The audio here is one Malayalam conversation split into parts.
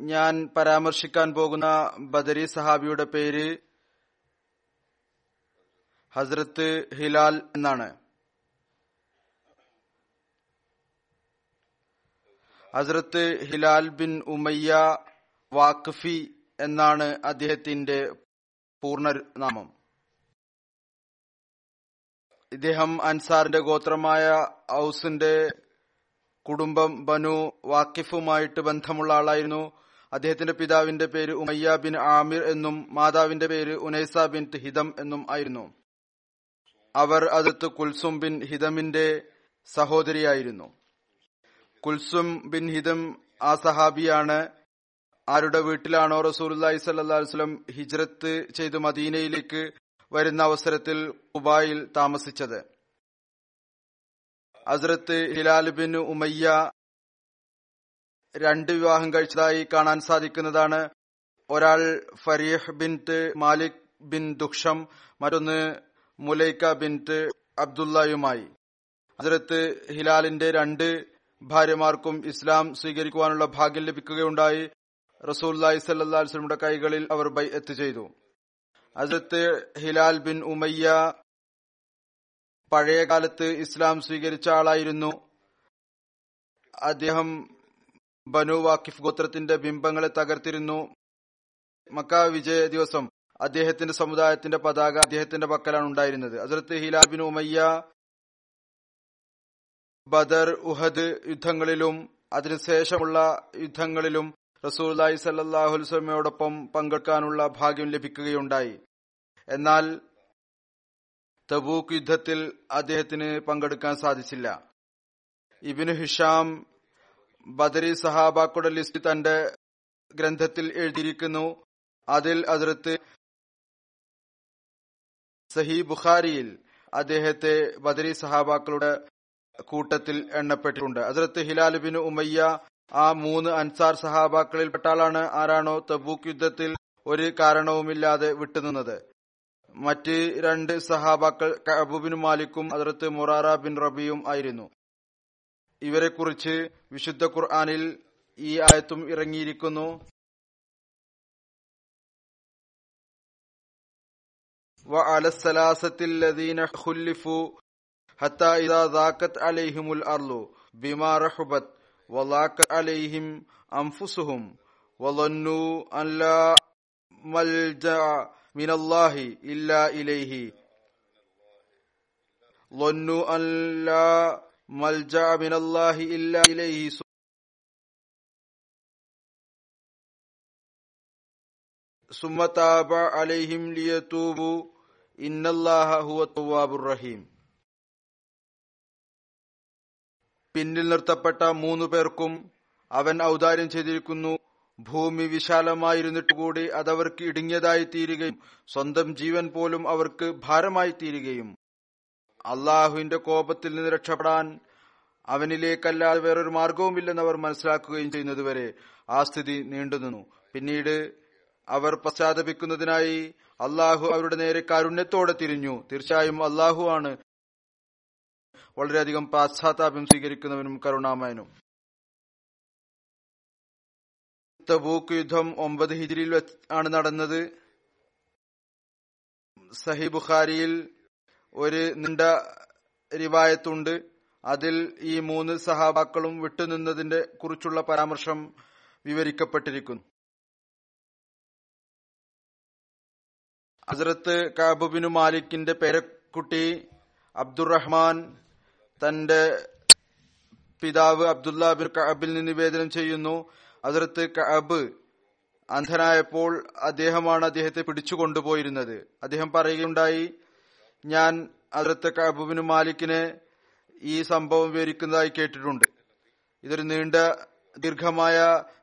ഞാൻ പരാമർശിക്കാൻ പോകുന്ന ബദരി സഹാബിയുടെ പേര് ഹസ്രത്ത് ഹിലാൽ എന്നാണ്. ഹസ്രത്ത് ഹിലാൽ ബിൻ ഉമയ്യ വാക്ഫി എന്നാണ് അദ്ദേഹത്തിന്റെ പൂർണ നാമം. ഇദ്ദേഹം അൻസാറിന്റെ ഗോത്രമായ ഔസിന്റെ കുടുംബം ബനു വാക്കിഫുമായിട്ട് ബന്ധമുള്ള ആളായിരുന്നു. അദ്ദേഹത്തിന്റെ പിതാവിന്റെ പേര് ഉമയ്യ ബിൻ ആമിർ എന്നും മാതാവിന്റെ പേര് ഉനൈസ ബിൻ ഹിതം എന്നും ആയിരുന്നു. അവർ അതിർത്ത് കുൽസും ബിൻ ഹിതമിന്റെ സഹോദരിയായിരുന്നു. കുൽസും ബിൻ ഹിതം ആ സഹാബിയാണ് ആരുടെ വീട്ടിലാണോ റസൂലി സല്ലാസ്ലം ഹിജ്രത്ത് ചെയ്ത് മദീനയിലേക്ക് വരുന്ന അവസരത്തിൽ ഉബായിൽ താമസിച്ചത്. ഹസ്രത്ത് ഹിലാൽ ബിൻ ഉമയ്യ രണ്ട് വിവാഹം കഴിച്ചതായി കാണാൻ സാധിക്കുന്നതാണ്. ഒരാൾ ഫരീഹ് ബിൻത്ത് മാലിക് ബിൻ ദുക്ഷം മറ്റൊന്ന് മുലൈക്ക ബിൻത്ത് അബ്ദുള്ളയുമായി. അതിർത്ത് ഹിലാലിന്റെ രണ്ട് ഭാര്യമാർക്കും ഇസ്ലാം സ്വീകരിക്കുവാനുള്ള ഭാഗ്യം ലഭിക്കുകയുണ്ടായി. റസൂല്ലായി സല്ലാസ്ലമിയുടെ കൈകളിൽ അവർ ബൈ എത്തി ചെയ്തു. അതിർത്ത് ഹിലാൽ ബിൻ ഉമയ്യ പഴയ കാലത്ത് ഇസ്ലാം സ്വീകരിച്ച ആളായിരുന്നു. അദ്ദേഹം ബനു വാക്കിഫ് ഗോത്രത്തിന്റെ ബിംബങ്ങളെ തകർത്തിരുന്നു. മക്ക വിജയ ദിവസം അദ്ദേഹത്തിന്റെ സമുദായത്തിന്റെ പതാക അദ്ദേഹത്തിന്റെ പക്കലാണ് ഉണ്ടായിരുന്നത്. അതിർത്ത് ഹിലാബിൻ ഉമയ്യ ബദർ ഉഹദ് യുദ്ധങ്ങളിലും അതിനുശേഷമുള്ള യുദ്ധങ്ങളിലും റസൂല്ലായി സല്ലാഹുലിസ്വമയോടൊപ്പം പങ്കെടുക്കാനുള്ള ഭാഗ്യം ലഭിക്കുകയുണ്ടായി. എന്നാൽ തബൂക്ക് യുദ്ധത്തിൽ അദ്ദേഹത്തിന് പങ്കെടുക്കാൻ സാധിച്ചില്ല. ഇബിന് ഹിഷാം ബദരി സഹാബാക്കുടെ ലിസ്റ്റ് തന്റെ ഗ്രന്ഥത്തിൽ എഴുതിയിരിക്കുന്നു. അതിൽ അതിർത്ത് സഹി ബുഖാരിയിൽ അദ്ദേഹത്തെ ബദരി സഹാബാക്കളുടെ കൂട്ടത്തിൽ എണ്ണപ്പെട്ടിട്ടുണ്ട്. അതിർത്ത് ഹിലാൽ ബിൻ ഉമയ്യ ആ മൂന്ന് അൻസാർ സഹാബാക്കളിൽപ്പെട്ട ആളാണ് ആരാണോ തബൂക്ക് യുദ്ധത്തിൽ ഒരു കാരണവുമില്ലാതെ വിട്ടുനിന്നത്. മറ്റ് രണ്ട് സഹാബാക്കൾ കഅബുബിൻ മാലിക്കും അതിർത്ത് മുറാറ ബിൻ റബിയും ആയിരുന്നു. ഇവരെക്കുറിച്ച് വിശുദ്ധ ഖുർആാനിൽ ഈ ആയത്തും ഇറങ്ങിയിരിക്കുന്നു وعلى الثلاثة الذين خلفوا حتى إذا ضاقت عليهم الأرض بما رحبت وضاقت عليهم أنفسهم وظنوا أن لا ملجأ من الله إلا إليه ظنوا أن لا ملجأ من الله إلا إليه ثم تاب عليهم ليتوبوا إن الله هو التواب الرحيم പിന്നിൽ നിർത്തപ്പെട്ട മൂന്നു പേർക്കും അവൻ ഔദാര്യം ചെയ്തിരിക്കുന്നു ഭൂമി വിശാലമായിരുന്നിട്ട് കൂടി അതവർക്ക് ഇടുങ്ങിയതായി തീരുകയും സ്വന്തം ജീവൻ പോലും അവർക്ക് ഭാരമായി തീരുകയും അള്ളാഹുവിന്റെ കോപത്തിൽ നിന്ന് രക്ഷപ്പെടാൻ അവനിലേക്കല്ലാതെ വേറൊരു മാർഗവുമില്ലെന്ന് അവർ മനസ്സിലാക്കുകയും ചെയ്യുന്നതുവരെ ആ സ്ഥിതി നീണ്ടുനിന്നു പിന്നീട് അവർ പശ്ചാത്തപിക്കുന്നതിനായി അള്ളാഹു അവരുടെ നേരെ കാരുണ്യത്തോടെ തിരിഞ്ഞു. തീർച്ചയായും അള്ളാഹു ആണ് വളരെയധികം പാശ്ചാത്താപ്യം സ്വീകരിക്കുന്നവനും കരുണാമയനും. തബൂക്ക് യുദ്ധം ഒമ്പത് ഹിജിരിയിൽ ആണ് നടന്നത്. സഹി ബുഖാരിയിൽ ഒരു നീണ്ട റിവായത്തുണ്ട്. അതിൽ ഈ മൂന്ന് സഹാബാക്കളും വിട്ടുനിന്നതിന്റെ കുറിച്ചുള്ള പരാമർശം വിവരിക്കപ്പെട്ടിരിക്കുന്നു. ഹസരത്ത് കാബുബിനു മാലിക്കിന്റെ പേരക്കുട്ടി അബ്ദുറഹ്മാൻ തന്റെ പിതാവ് അബ്ദുല്ല ബിൻ കഅബിൽ നിന്ന് നിവേദനം ചെയ്യുന്നു. ഹസരത്ത് കഅബ് അന്ധനായപ്പോൾ അദ്ദേഹമാണ് അദ്ദേഹത്തെ പിടിച്ചു കൊണ്ടുപോയിരുന്നത് അദ്ദേഹം പറയുകയുണ്ടായി ഞാൻ അതിർത്ത കബുബിന് മാലിക്കിനെ ഈ സംഭവം വിവരിക്കുന്നതായി കേട്ടിട്ടുണ്ട്. ഇതൊരു നീണ്ട ദീർഘമായ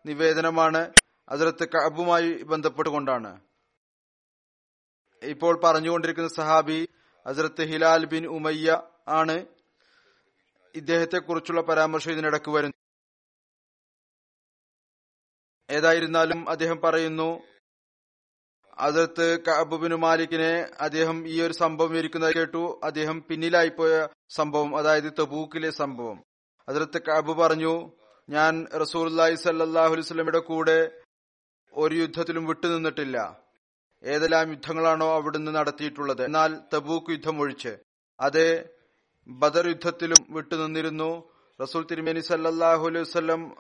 നിവേദനമാണ് അതിർത്ത് കബുമായി ബന്ധപ്പെട്ടുകൊണ്ടാണ്. ഇപ്പോൾ പറഞ്ഞുകൊണ്ടിരിക്കുന്ന സഹാബി ഹസരത്ത് ഹിലാൽ ബിൻ ഉമയ്യ ആണ് ഇദ്ദേഹത്തെ കുറിച്ചുള്ള പരാമർശം ഇതിനിടക്ക് വരുന്നു. ഏതായിരുന്നാലും അദ്ദേഹം പറയുന്നു ഹസരത്ത് കബുബിന് മാലിക്കിനെ അദ്ദേഹം ഈ ഒരു സംഭവം ഇരിക്കുന്നത് കേട്ടു. അദ്ദേഹം പിന്നിലായിപ്പോയ സംഭവം അതായത് തബൂക്കിലെ സംഭവം. അതിർത്ത് കബു പറഞ്ഞു ഞാൻ റസൂലി സല്ലാഹുലിസ്ലമിയുടെ കൂടെ ഒരു യുദ്ധത്തിലും വിട്ടുനിന്നിട്ടില്ല. ഏതെല്ലാം യുദ്ധങ്ങളാണോ അവിടുന്ന് നടത്തിയിട്ടുള്ളത്. എന്നാൽ തബൂക്ക് യുദ്ധം ഒഴിച്ച്. അത് ബദർ യുദ്ധത്തിലും വിട്ടുനിന്നിരുന്നു. റസൂൽ തിരുമേനി സല്ലാഹു അലൈഹി വസ്ലം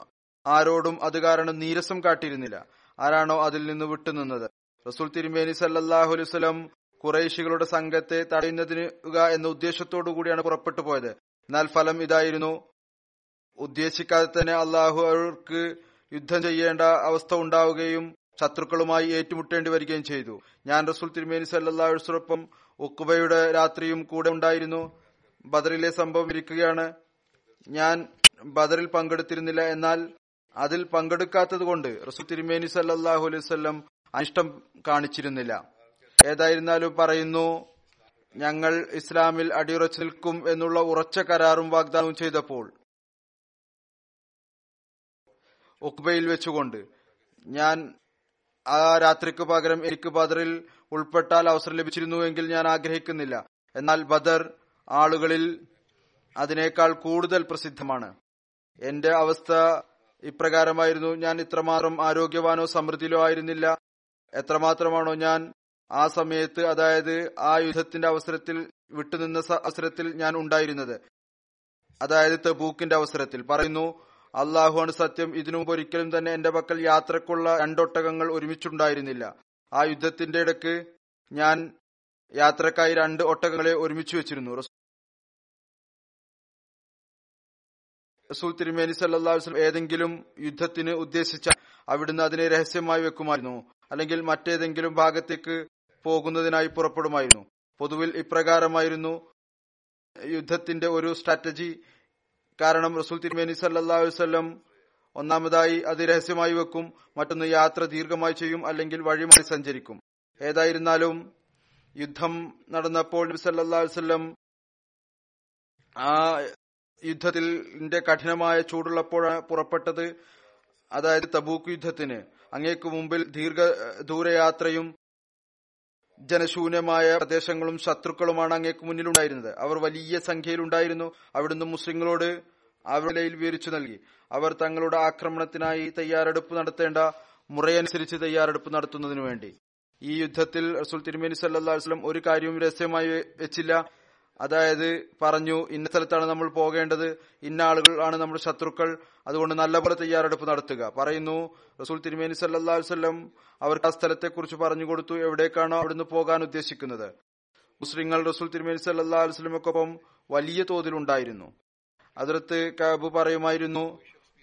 ആരോടും അത് കാരണം നീരസം കാട്ടിയിരുന്നില്ല. ആരാണോ അതിൽ നിന്ന് വിട്ടുനിന്നത്. റസൂൽ തിരുമേനി സല്ലാഹു കുറേശികളുടെ സംഘത്തെ തടയുന്നതിന് എന്ന ഉദ്ദേശത്തോടു കൂടിയാണ് പുറപ്പെട്ടു പോയത്. എന്നാൽ ഫലം ഇതായിരുന്നു. ഉദ്ദേശിക്കാതെ തന്നെ അള്ളാഹു അവർക്ക് യുദ്ധം ചെയ്യേണ്ട അവസ്ഥ ഉണ്ടാവുകയും ശത്രുക്കളുമായി ഏറ്റുമുട്ടേണ്ടി വരികയും ചെയ്തു. ഞാൻ റസൂൽ തിരുമേനി സല്ലാസ്വലൊപ്പം ഉക്കുബയുടെ രാത്രിയും കൂടെ ഉണ്ടായിരുന്നു. ബദറിലെ സംഭവം ഇരിക്കുകയാണ്. ഞാൻ ബദറിൽ പങ്കെടുത്തിരുന്നില്ല. എന്നാൽ അതിൽ പങ്കെടുക്കാത്തത് കൊണ്ട് റസൂൽ തിരുമേനി സല്ലാഹു അലൈവല്ലം അനിഷ്ടം കാണിച്ചിരുന്നില്ല. ഏതായിരുന്നാലും പറയുന്നു ഞങ്ങൾ ഇസ്ലാമിൽ അടിയുറച്ചു നിൽക്കും എന്നുള്ള ഉറച്ച കരാറും വാഗ്ദാനവും ചെയ്തപ്പോൾ ഉക്ബയിൽ വെച്ചുകൊണ്ട് ഞാൻ ആ രാത്രിക്ക് പകരം എനിക്ക് ബദറിൽ ഉൾപ്പെട്ടാൽ അവസരം ലഭിച്ചിരുന്നുവെങ്കിൽ ഞാൻ ആഗ്രഹിക്കുന്നില്ല. എന്നാൽ ബദർ ആളുകളിൽ അതിനേക്കാൾ കൂടുതൽ പ്രസിദ്ധമാണ്. എന്റെ അവസ്ഥ ഇപ്രകാരമായിരുന്നു. ഞാൻ ഇത്രമാത്രം ആരോഗ്യവാനോ സമൃദ്ധിയിലോ ആയിരുന്നില്ല. എത്രമാത്രമാണോ ഞാൻ ആ സമയത്ത് അതായത് ആ യുദ്ധത്തിന്റെ അവസരത്തിൽ വിട്ടുനിന്ന അവസരത്തിൽ ഞാൻ ഉണ്ടായിരുന്നത്. അതായത് തബൂക്കിന്റെ അവസരത്തിൽ. പറയുന്നു അള്ളാഹുവാണ് സത്യം. ഇതിനു മുമ്പ് ഒരിക്കലും തന്നെ എന്റെ പക്കൽ യാത്രക്കുള്ള രണ്ടൊട്ടകങ്ങൾ ഒരുമിച്ചുണ്ടായിരുന്നില്ല. ആ യുദ്ധത്തിന്റെ ഇടയ്ക്ക് ഞാൻ യാത്രക്കായി രണ്ട് ഒട്ടകങ്ങളെ ഒരുമിച്ച് വെച്ചിരുന്നു. റസൂൽ തിരുമേനി സല്ലാസ്ലം ഏതെങ്കിലും യുദ്ധത്തിന് ഉദ്ദേശിച്ച അവിടുന്ന് അതിനെ രഹസ്യമായി വെക്കുമായിരുന്നു. അല്ലെങ്കിൽ മറ്റേതെങ്കിലും ഭാഗത്തേക്ക് പോകുന്നതിനായി പുറപ്പെടുമായിരുന്നു. പൊതുവിൽ ഇപ്രകാരമായിരുന്നു യുദ്ധത്തിന്റെ ഒരു സ്ട്രാറ്റജി. കാരണം റസൂൽ തിരുമേനി സല്ലാ വല്ലം ഒന്നാമതായി അത് രഹസ്യമായി വെക്കും മറ്റൊന്ന് യാത്ര ദീർഘമായി ചെയ്യും അല്ലെങ്കിൽ വഴിമാറി സഞ്ചരിക്കും. ഏതായിരുന്നാലും യുദ്ധം നടന്നപ്പോൾ സല്ലാ വല്ലം ആ യുദ്ധത്തിന്റെ കഠിനമായ ചൂടുള്ളപ്പോഴാണ് പുറപ്പെട്ടത്. അതായത് തബൂക്ക് യുദ്ധത്തിന്. അങ്ങേക്ക് മുമ്പിൽ ദീർഘ ദൂരയാത്രയും ജനശൂന്യമായ പ്രദേശങ്ങളും ശത്രുക്കളുമാണ് അങ്ങേക്ക് മുന്നിലുണ്ടായിരുന്നത്. അവർ വലിയ സംഖ്യയിലുണ്ടായിരുന്നു. അവിടുന്ന് മുസ്ലിങ്ങളോട് അവരിലയിൽ വിവരിച്ചു നൽകി. അവർ തങ്ങളുടെ ആക്രമണത്തിനായി തയ്യാറെടുപ്പ് നടത്തേണ്ട മുറയനുസരിച്ച് തയ്യാറെടുപ്പ് നടത്തുന്നതിനു വേണ്ടി ഈ യുദ്ധത്തിൽ റസൂൽ തിരുമേനി സല്ലാസ്ലം ഒരു കാര്യവും രഹസ്യമായി വെച്ചില്ല. അതായത് പറഞ്ഞു ഇന്ന സ്ഥലത്താണ് നമ്മൾ പോകേണ്ടത് ഇന്ന ആളുകൾ ആണ് നമ്മുടെ ശത്രുക്കൾ അതുകൊണ്ട് നല്ലപോലെ തയ്യാറെടുപ്പ് നടത്തുക. പറയുന്നു റസൂൽ തിരുമേനി സല്ലാ വല്ലം അവർക്ക് ആ സ്ഥലത്തെക്കുറിച്ച് പറഞ്ഞു കൊടുത്തു എവിടേക്കാണോ അവിടുന്ന് പോകാൻ ഉദ്ദേശിക്കുന്നത്. മുസ്ലിങ്ങൾ റസൂൽ തിരുമേനി സല്ലാ വസ്ലമക്കൊപ്പം വലിയ തോതിലുണ്ടായിരുന്നു അതിർത്ത് കാബ് പറയുമായിരുന്നു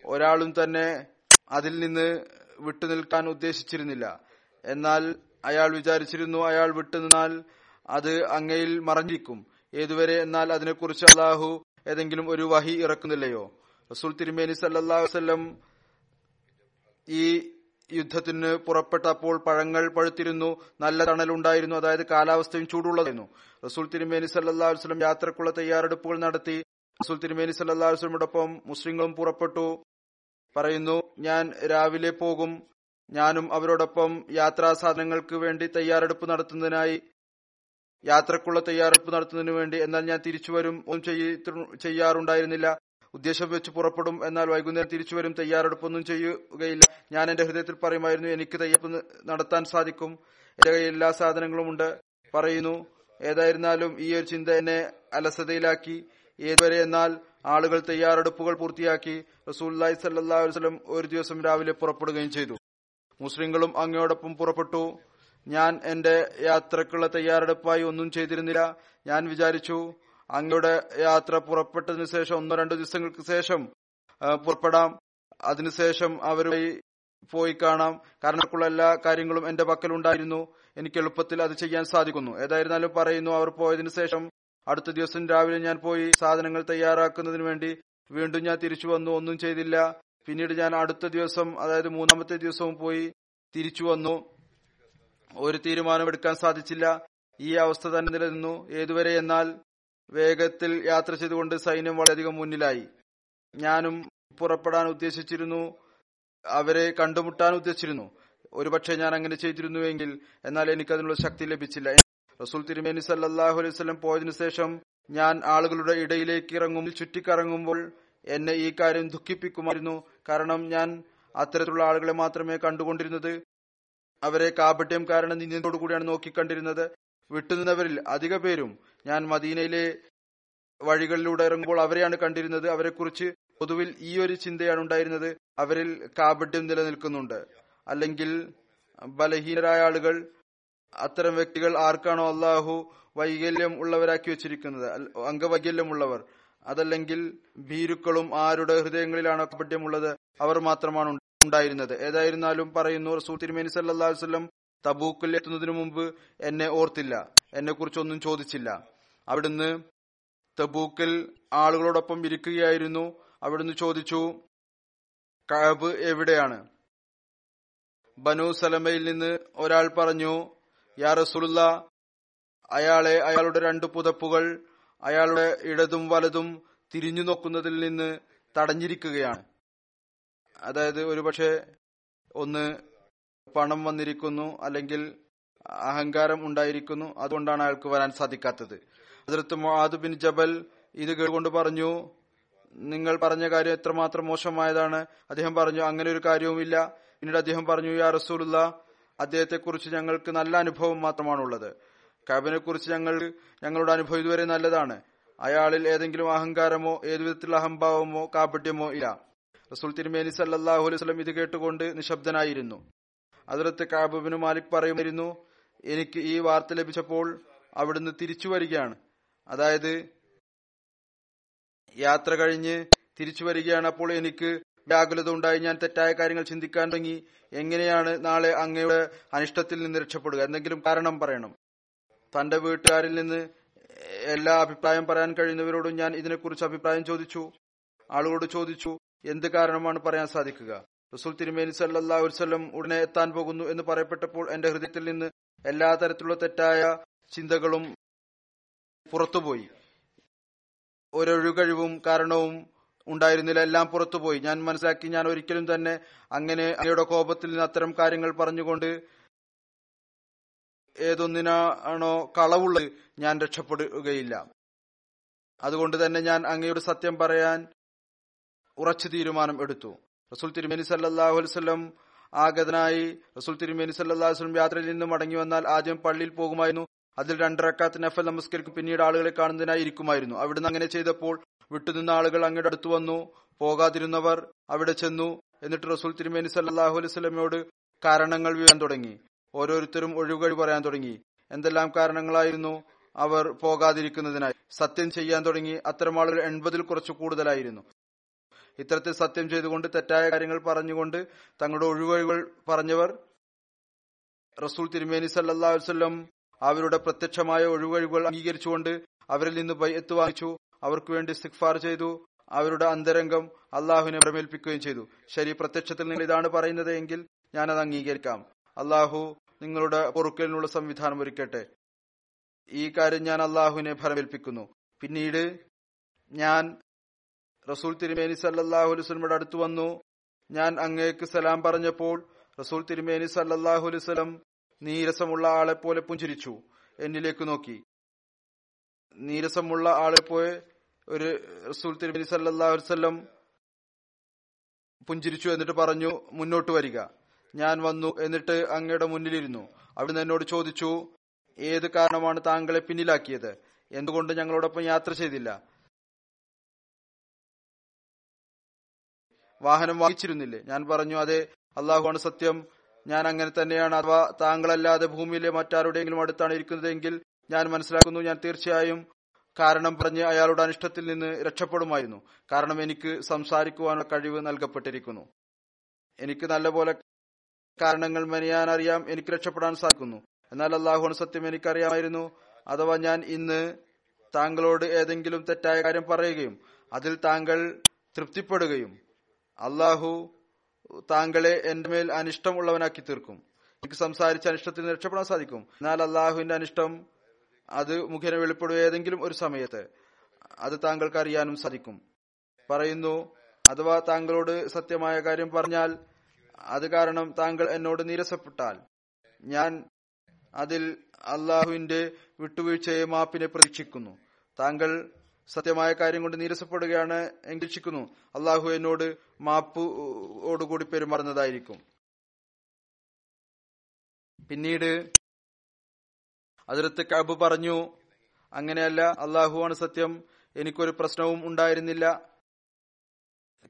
ഒരാളും തന്നെ അതിൽ നിന്ന് വിട്ടുനിൽക്കാൻ ഉദ്ദേശിച്ചിരുന്നില്ല. എന്നാൽ അയാൾ വിചാരിച്ചിരുന്നു അയാൾ വിട്ടുനിന്നാൽ അത് അങ്ങയിൽ മറഞ്ഞിരിക്കും. ഏതുവരെ എന്നാൽ അതിനെക്കുറിച്ച് അള്ളാഹു ഏതെങ്കിലും ഒരു വഹി ഇറക്കുന്നില്ലയോ? റസൂൽ തിരുമേനി സല്ലാ വസ്ലം ഈ യുദ്ധത്തിന് പുറപ്പെട്ടപ്പോൾ പഴങ്ങൾ പഴുത്തിരുന്നു നല്ല തണലുണ്ടായിരുന്നു അതായത് കാലാവസ്ഥയും ചൂടുള്ളതായിരുന്നു. റസൂൽ തിരുമേനി സല്ലാ വസ്ലം യാത്രക്കുള്ള തയ്യാറെടുപ്പുകൾ നടത്തി റസൂൽ തിരുമേനി സല്ലാസ്ലമോടൊപ്പം മുസ്ലിങ്ങളും പുറപ്പെട്ടു പറയുന്നു ഞാൻ രാവിലെ പോകും. ഞാനും അവരോടൊപ്പം യാത്രാ സാധനങ്ങൾക്ക് വേണ്ടി തയ്യാറെടുപ്പ് നടത്തുന്നതിനായി യാത്രക്കുള്ള തയ്യാറെടുപ്പ് നടത്തുന്നതിന് വേണ്ടി എന്നാൽ ഞാൻ തിരിച്ചു വരും ഒന്നും ചെയ്യ- ചെയ്യാറുണ്ടായിരുന്നില്ല. ഉദ്ദേശം വെച്ച് പുറപ്പെടും എന്നാൽ വൈകുന്നേരം തിരിച്ചു വരും തയ്യാറെടുപ്പൊന്നും ചെയ്യുകയില്ല. ഞാൻ എന്റെ ഹൃദയത്തിൽ പറയുമായിരുന്നു എനിക്ക് തയ്യാറെടുപ്പ് നടത്താൻ സാധിക്കും. എന്റെ കയ്യിൽ എല്ലാ സാധനങ്ങളും ഉണ്ട്. പറയുന്നു. ഏതായിരുന്നാലും ഈ ഒരു ചിന്ത എന്നെ അലസതയിലാക്കി. ഏതുവരെ എന്നാൽ ആളുകൾ തയ്യാറെടുപ്പുകൾ പൂർത്തിയാക്കി. റസൂല്ലായി സല്ലാ വസ്ലം ഒരു ദിവസം രാവിലെ പുറപ്പെടുകയും ചെയ്തു. മുസ്ലിങ്ങളും അങ്ങയോടൊപ്പം പുറപ്പെട്ടു. ഞാൻ എന്റെ യാത്രക്കുള്ള തയ്യാറെടുപ്പായി ഒന്നും ചെയ്തിരുന്നില്ല. ഞാൻ വിചാരിച്ചു അങ്ങയുടെ യാത്ര പുറപ്പെട്ടതിനു ശേഷം ഒന്നോ രണ്ടോ ദിവസങ്ങൾക്ക് ശേഷം പുറപ്പെടാം. അതിനുശേഷം അവരുമായി പോയി കാണാം. കാരണക്കുള്ള എല്ലാ കാര്യങ്ങളും എന്റെ പക്കലുണ്ടായിരുന്നു. എനിക്ക് എളുപ്പത്തിൽ അത് ചെയ്യാൻ സാധിക്കുന്നു. ഏതായിരുന്നാലും പറയുന്നു അവർ പോയതിനു ശേഷം അടുത്ത ദിവസം രാവിലെ ഞാൻ പോയി സാധനങ്ങൾ തയ്യാറാക്കുന്നതിന് വേണ്ടി വീണ്ടും ഞാൻ തിരിച്ചു വന്നു. ഒന്നും ചെയ്തില്ല. പിന്നീട് ഞാൻ അടുത്ത ദിവസം അതായത് മൂന്നാമത്തെ ദിവസവും പോയി തിരിച്ചു വന്നു. ഒരു തീരുമാനമെടുക്കാൻ സാധിച്ചില്ല. ഈ അവസ്ഥ തന്നെ നിലനിന്നു. ഏതുവരെ എന്നാൽ വേഗത്തിൽ യാത്ര ചെയ്തുകൊണ്ട് സൈന്യം വളരെയധികം മുന്നിലായി. ഞാനും പുറപ്പെടാൻ ഉദ്ദേശിച്ചിരുന്നു. അവരെ കണ്ടുമുട്ടാൻ ഉദ്ദേശിച്ചിരുന്നു. ഒരുപക്ഷെ ഞാൻ അങ്ങനെ ചെയ്തിരുന്നുവെങ്കിൽ എന്നാൽ എനിക്കതിനുള്ള ശക്തി ലഭിച്ചില്ല. റസൂൽ തിരുമേനി സല്ലാഹു അലൈഹി സ്വലം പോയതിനു ശേഷം ഞാൻ ആളുകളുടെ ഇടയിലേക്ക് ഇറങ്ങും. ചുറ്റിക്കറങ്ങുമ്പോൾ എന്നെ ഈ കാര്യം ദുഃഖിപ്പിക്കുമായിരുന്നു. കാരണം ഞാൻ അത്തരത്തിലുള്ള ആളുകളെ മാത്രമേ കണ്ടുകൊണ്ടിരുന്നത്. അവരെ കാപട്യം കാരണം നിന്ദയോടു കൂടിയാണ് നോക്കിക്കണ്ടിരുന്നത്. വിട്ടുനിന്നവരിൽ അധിക പേരും ഞാൻ മദീനയിലെ വഴികളിലൂടെ ഇറങ്ങുമ്പോൾ അവരെയാണ് കണ്ടിരുന്നത്. അവരെക്കുറിച്ച് പൊതുവിൽ ഈ ഒരു ചിന്തയാണ് ഉണ്ടായിരുന്നത്. അവരിൽ കാപട്യം നിലനിൽക്കുന്നുണ്ട്. അല്ലെങ്കിൽ ബലഹീനരായ ആളുകൾ അത്തരം വ്യക്തികൾ ആർക്കാണോ അള്ളാഹു വൈകല്യം ഉള്ളവരാക്കി വെച്ചിരിക്കുന്നത്? അംഗവൈകല്യമുള്ളവർ അതല്ലെങ്കിൽ ഭീരുക്കളും ആരുടെ ഹൃദയങ്ങളിലാണ് കാപട്യമുള്ളത് അവർ മാത്രമാണ് ഉണ്ടായിരുന്നത്. ഏതായിരുന്നാലും പറയുന്നു റസൂൽ തിരുമേനി വസല്ലം തബൂക്കിൽ എത്തുന്നതിനു മുമ്പ് എന്നെ ഓർത്തില്ല. എന്നെ കുറിച്ചൊന്നും ചോദിച്ചില്ല. അവിടുന്ന് തബൂക്കിൽ ആളുകളോടൊപ്പം ഇരിക്കുകയായിരുന്നു. അവിടുന്ന് ചോദിച്ചു കഅബ് എവിടെയാണ്? ബനു സലമയിൽ നിന്ന് ഒരാൾ പറഞ്ഞു യാ റസൂലുള്ള അയാളെ അയാളുടെ രണ്ട് പുതപ്പുകൾ അയാളുടെ ഇടതും വലതും തിരിഞ്ഞു നോക്കുന്നതിൽ നിന്ന് തടഞ്ഞിരിക്കുകയാണ്. അതായത് ഒരുപക്ഷെ ഒന്ന് പണം വന്നിരിക്കുന്നു അല്ലെങ്കിൽ അഹങ്കാരം ഉണ്ടായിരിക്കുന്നു. അതുകൊണ്ടാണ് അയാൾക്ക് വരാൻ സാധിക്കാത്തത്. അതിർത്ത് മൊഹാദ് ബിൻ ജബൽ ഇത് കേട്ടുകൊണ്ട് പറഞ്ഞു നിങ്ങൾ പറഞ്ഞ കാര്യം എത്രമാത്രം മോശമായതാണ്. അദ്ദേഹം പറഞ്ഞു അങ്ങനെ ഒരു കാര്യവുമില്ല. പിന്നീട് അദ്ദേഹം പറഞ്ഞു യാ റസൂലുള്ള അദ്ദേഹത്തെ കുറിച്ച് ഞങ്ങൾക്ക് നല്ല അനുഭവം മാത്രമാണുള്ളത്. കബിനെ കുറിച്ച് ഞങ്ങൾ ഞങ്ങളുടെ അനുഭവം ഇതുവരെ നല്ലതാണ്. അയാളിൽ ഏതെങ്കിലും അഹങ്കാരമോ ഏതുവിധത്തിലുള്ള അഹംഭാവമോ കാപട്യമോ ഇല്ല. റസൂൽ തിരുമേനി സല്ലാഹു അലൈഹി വസല്ലം ഇത് കേട്ടുകൊണ്ട് നിശബ്ദനായിരുന്നു. അതിർത്ത് കാബുബിന് മാലിക് പറയുമായിരുന്നു എനിക്ക് ഈ വാർത്ത ലഭിച്ചപ്പോൾ അവിടുന്ന് തിരിച്ചു വരികയാണ്. അതായത് യാത്ര കഴിഞ്ഞ് തിരിച്ചു വരികയാണ് അപ്പോൾ എനിക്ക് വ്യാകുലത ഉണ്ടായി ഞാൻ തെറ്റായ കാര്യങ്ങൾ ചിന്തിക്കാൻ തുടങ്ങി. എങ്ങനെയാണ് നാളെ അങ്ങയുടെ അനിഷ്ടത്തിൽ നിന്ന് രക്ഷപ്പെടുക? എന്തെങ്കിലും കാരണം പറയണം. തന്റെ വീട്ടുകാരിൽ നിന്ന് എല്ലാ അഭിപ്രായം പറയാൻ കഴിയുന്നവരോടും ഞാൻ ഇതിനെക്കുറിച്ച് അഭിപ്രായം ചോദിച്ചു. ആളുകളോട് ചോദിച്ചു. എന്ത് കാരണമാണ് പറയാൻ സാധിക്കുക? റസൂൽ തിരുമേനി സല്ലാ ഉൽസല്ലം ഉടനെ എത്താൻ പോകുന്നു എന്ന് പറയപ്പെട്ടപ്പോൾ എന്റെ ഹൃദയത്തിൽ നിന്ന് എല്ലാ തരത്തിലുള്ള തെറ്റായ ചിന്തകളും പുറത്തുപോയി. ഒരൊഴുകഴിവും കാരണവും ഉണ്ടായിരുന്നില്ല. എല്ലാം പുറത്തുപോയി. ഞാൻ മനസ്സിലാക്കി ഞാൻ ഒരിക്കലും തന്നെ അങ്ങനെ അങ്ങയുടെ കോപത്തിൽ നിന്ന് അത്തരം കാര്യങ്ങൾ പറഞ്ഞുകൊണ്ട് ഏതൊന്നിനാണോ കളവുള്ളത് ഞാൻ രക്ഷപ്പെടുകയില്ല. അതുകൊണ്ട് തന്നെ ഞാൻ അങ്ങയുടെ സത്യം പറയാൻ ഉറച്ചു തീരുമാനം എടുത്തു. റസൂൽ തിരുമേനി സല്ലാഹു അലൈവല്ലം ആഗതനായി റസൂൽ തിരുമേനി സല്ലാഹു വസ്ലം യാത്രയിൽ നിന്നും മടങ്ങി വന്നാൽ ആദ്യം പള്ളിയിൽ പോകുമായിരുന്നു. അതിൽ രണ്ടരക്കാത്ത് നഫൽ നമസ്കരിക്കും. പിന്നീട് ആളുകളെ കാണുന്നതിനായി ഇരിക്കുമായിരുന്നു. അവിടുന്ന് അങ്ങനെ ചെയ്തപ്പോൾ വിട്ടുനിന്ന ആളുകൾ അങ്ങയുടെ അടുത്ത് വന്നു. പോകാതിരുന്നവർ അവിടെ ചെന്നു. എന്നിട്ട് റസൂൽ തിരുമേനി സല്ലാഹു അലൈഹി സ്വലമയോട് കാരണങ്ങൾ വീഴാൻ തുടങ്ങി. ഓരോരുത്തരും ഒഴികഴി പറയാൻ തുടങ്ങി. എന്തെല്ലാം കാരണങ്ങളായിരുന്നു അവർ പോകാതിരിക്കുന്നതിനായി? സത്യം ചെയ്യാൻ തുടങ്ങി. അത്തരം ആളുകൾ എൺപതിൽ കുറച്ച് കൂടുതലായിരുന്നു. ഇത്തരത്തിൽ സത്യം ചെയ്തുകൊണ്ട് തെറ്റായ കാര്യങ്ങൾ പറഞ്ഞുകൊണ്ട് തങ്ങളുടെ ഒഴിവഴികൾ പറഞ്ഞവർ റസൂൽ തിരുമേനി സല്ലാ വസ്ലം അവരുടെ പ്രത്യക്ഷമായ ഒഴിവഴികൾ അംഗീകരിച്ചുകൊണ്ട് അവരിൽ നിന്ന് എത്തു വാങ്ങിച്ചു. അവർക്ക് വേണ്ടി സിഖ്ഫാർ ചെയ്തു. അവരുടെ അന്തരംഗം അള്ളാഹുവിനെ പ്രമേൽപ്പിക്കുകയും ചെയ്തു. ശരി പ്രത്യക്ഷത്തിൽ നിങ്ങൾ ഇതാണ് പറയുന്നത് എങ്കിൽ ഞാനത് അംഗീകരിക്കാം. അള്ളാഹു നിങ്ങളുടെ പൊറുക്കലിനുള്ള സംവിധാനം ഒരുക്കട്ടെ. ഈ കാര്യം ഞാൻ അള്ളാഹുവിനെ ഫലമേൽപ്പിക്കുന്നു പിന്നീട് ഞാൻ റസൂൽ തിരുമേനി സല്ലാഹു അലുസ്ലമിയുടെ അടുത്ത് വന്നു. ഞാൻ അങ്ങേക്ക് സലാം പറഞ്ഞപ്പോൾ റസൂൽ തിരുമേനി സല്ലാഹു അലുസ്ലം നീരസമുള്ള പോലെ പുഞ്ചിരിച്ചു. എന്നിലേക്ക് നോക്കി. നീരസമുള്ള പോയ ഒരു റസൂൽ തിരുമേനി സല്ലാഹു അലുസ്ലം പുഞ്ചിരിച്ചു എന്നിട്ട് പറഞ്ഞു മുന്നോട്ട് വരിക. ഞാൻ വന്നു എന്നിട്ട് അങ്ങയുടെ മുന്നിലിരുന്നു. അവിടുന്ന് എന്നോട് ചോദിച്ചു ഏത് കാരണമാണ് താങ്കളെ പിന്നിലാക്കിയത്? എന്തുകൊണ്ട് ഞങ്ങളോടൊപ്പം യാത്ര ചെയ്തില്ല? വാഹനം വാങ്ങിച്ചിരുന്നില്ലേ? ഞാൻ പറഞ്ഞു അതെ അള്ളാഹുവാണ് സത്യം. ഞാൻ അങ്ങനെ തന്നെയാണ്. അഥവാ താങ്കളല്ലാതെ ഭൂമിയിലെ മറ്റാരുടെയെങ്കിലും അടുത്താണ് ഇരിക്കുന്നതെങ്കിൽ ഞാൻ മനസ്സിലാക്കുന്നു ഞാൻ തീർച്ചയായും കാരണം പറഞ്ഞ് അയാളുടെ അനിഷ്ടത്തിൽ നിന്ന് രക്ഷപ്പെടുമായിരുന്നു. കാരണം എനിക്ക് സംസാരിക്കുവാനുള്ള കഴിവ് നൽകപ്പെട്ടിരിക്കുന്നു. എനിക്ക് നല്ലപോലെ കാരണങ്ങൾ മെനയാൻ അറിയാം എനിക്ക് രക്ഷപ്പെടാൻ സാധിക്കുന്നു. എന്നാൽ അള്ളാഹുവാണ് സത്യം എനിക്കറിയാമായിരുന്നു. അഥവാ ഞാൻ ഇന്ന് താങ്കളോട് ഏതെങ്കിലും തെറ്റായ കാര്യം പറയുകയും അതിൽ താങ്കൾ തൃപ്തിപ്പെടുകയും അള്ളാഹു താങ്കളെ എന്റെ മേൽ അനിഷ്ടമുള്ളവനാക്കി തീർക്കും. എനിക്ക് സംസാരിച്ച അനിഷ്ടത്തിൽ നിന്ന് രക്ഷപ്പെടാൻ സാധിക്കും. എന്നാൽ അള്ളാഹുവിന്റെ അനിഷ്ടം അത് മുഖേന വെളിപ്പെടുക ഏതെങ്കിലും ഒരു സമയത്ത് അത് താങ്കൾക്ക് അറിയാനും സാധിക്കും. പറയുന്നു അഥവാ താങ്കളോട് സത്യമായ കാര്യം പറഞ്ഞാൽ അത് കാരണം താങ്കൾ എന്നോട് നീരസപ്പെട്ടാൽ ഞാൻ അതിൽ അള്ളാഹുവിന്റെ വിട്ടുവീഴ്ചയെ മാപ്പിനെ പ്രതീക്ഷിക്കുന്നു. താങ്കൾ സത്യമായ കാര്യം കൊണ്ട് നീരസപ്പെടുകയാണ് എങ്കിക്ഷിക്കുന്നു അള്ളാഹു എന്നോട് മാപ്പോടുകൂടി പെരുമാറുന്നതായിരിക്കും. പിന്നീട് അതിർത്ത് കബ് പറഞ്ഞു അങ്ങനെയല്ല അള്ളാഹുവാണ് സത്യം. എനിക്കൊരു പ്രശ്നവും ഉണ്ടായിരുന്നില്ല.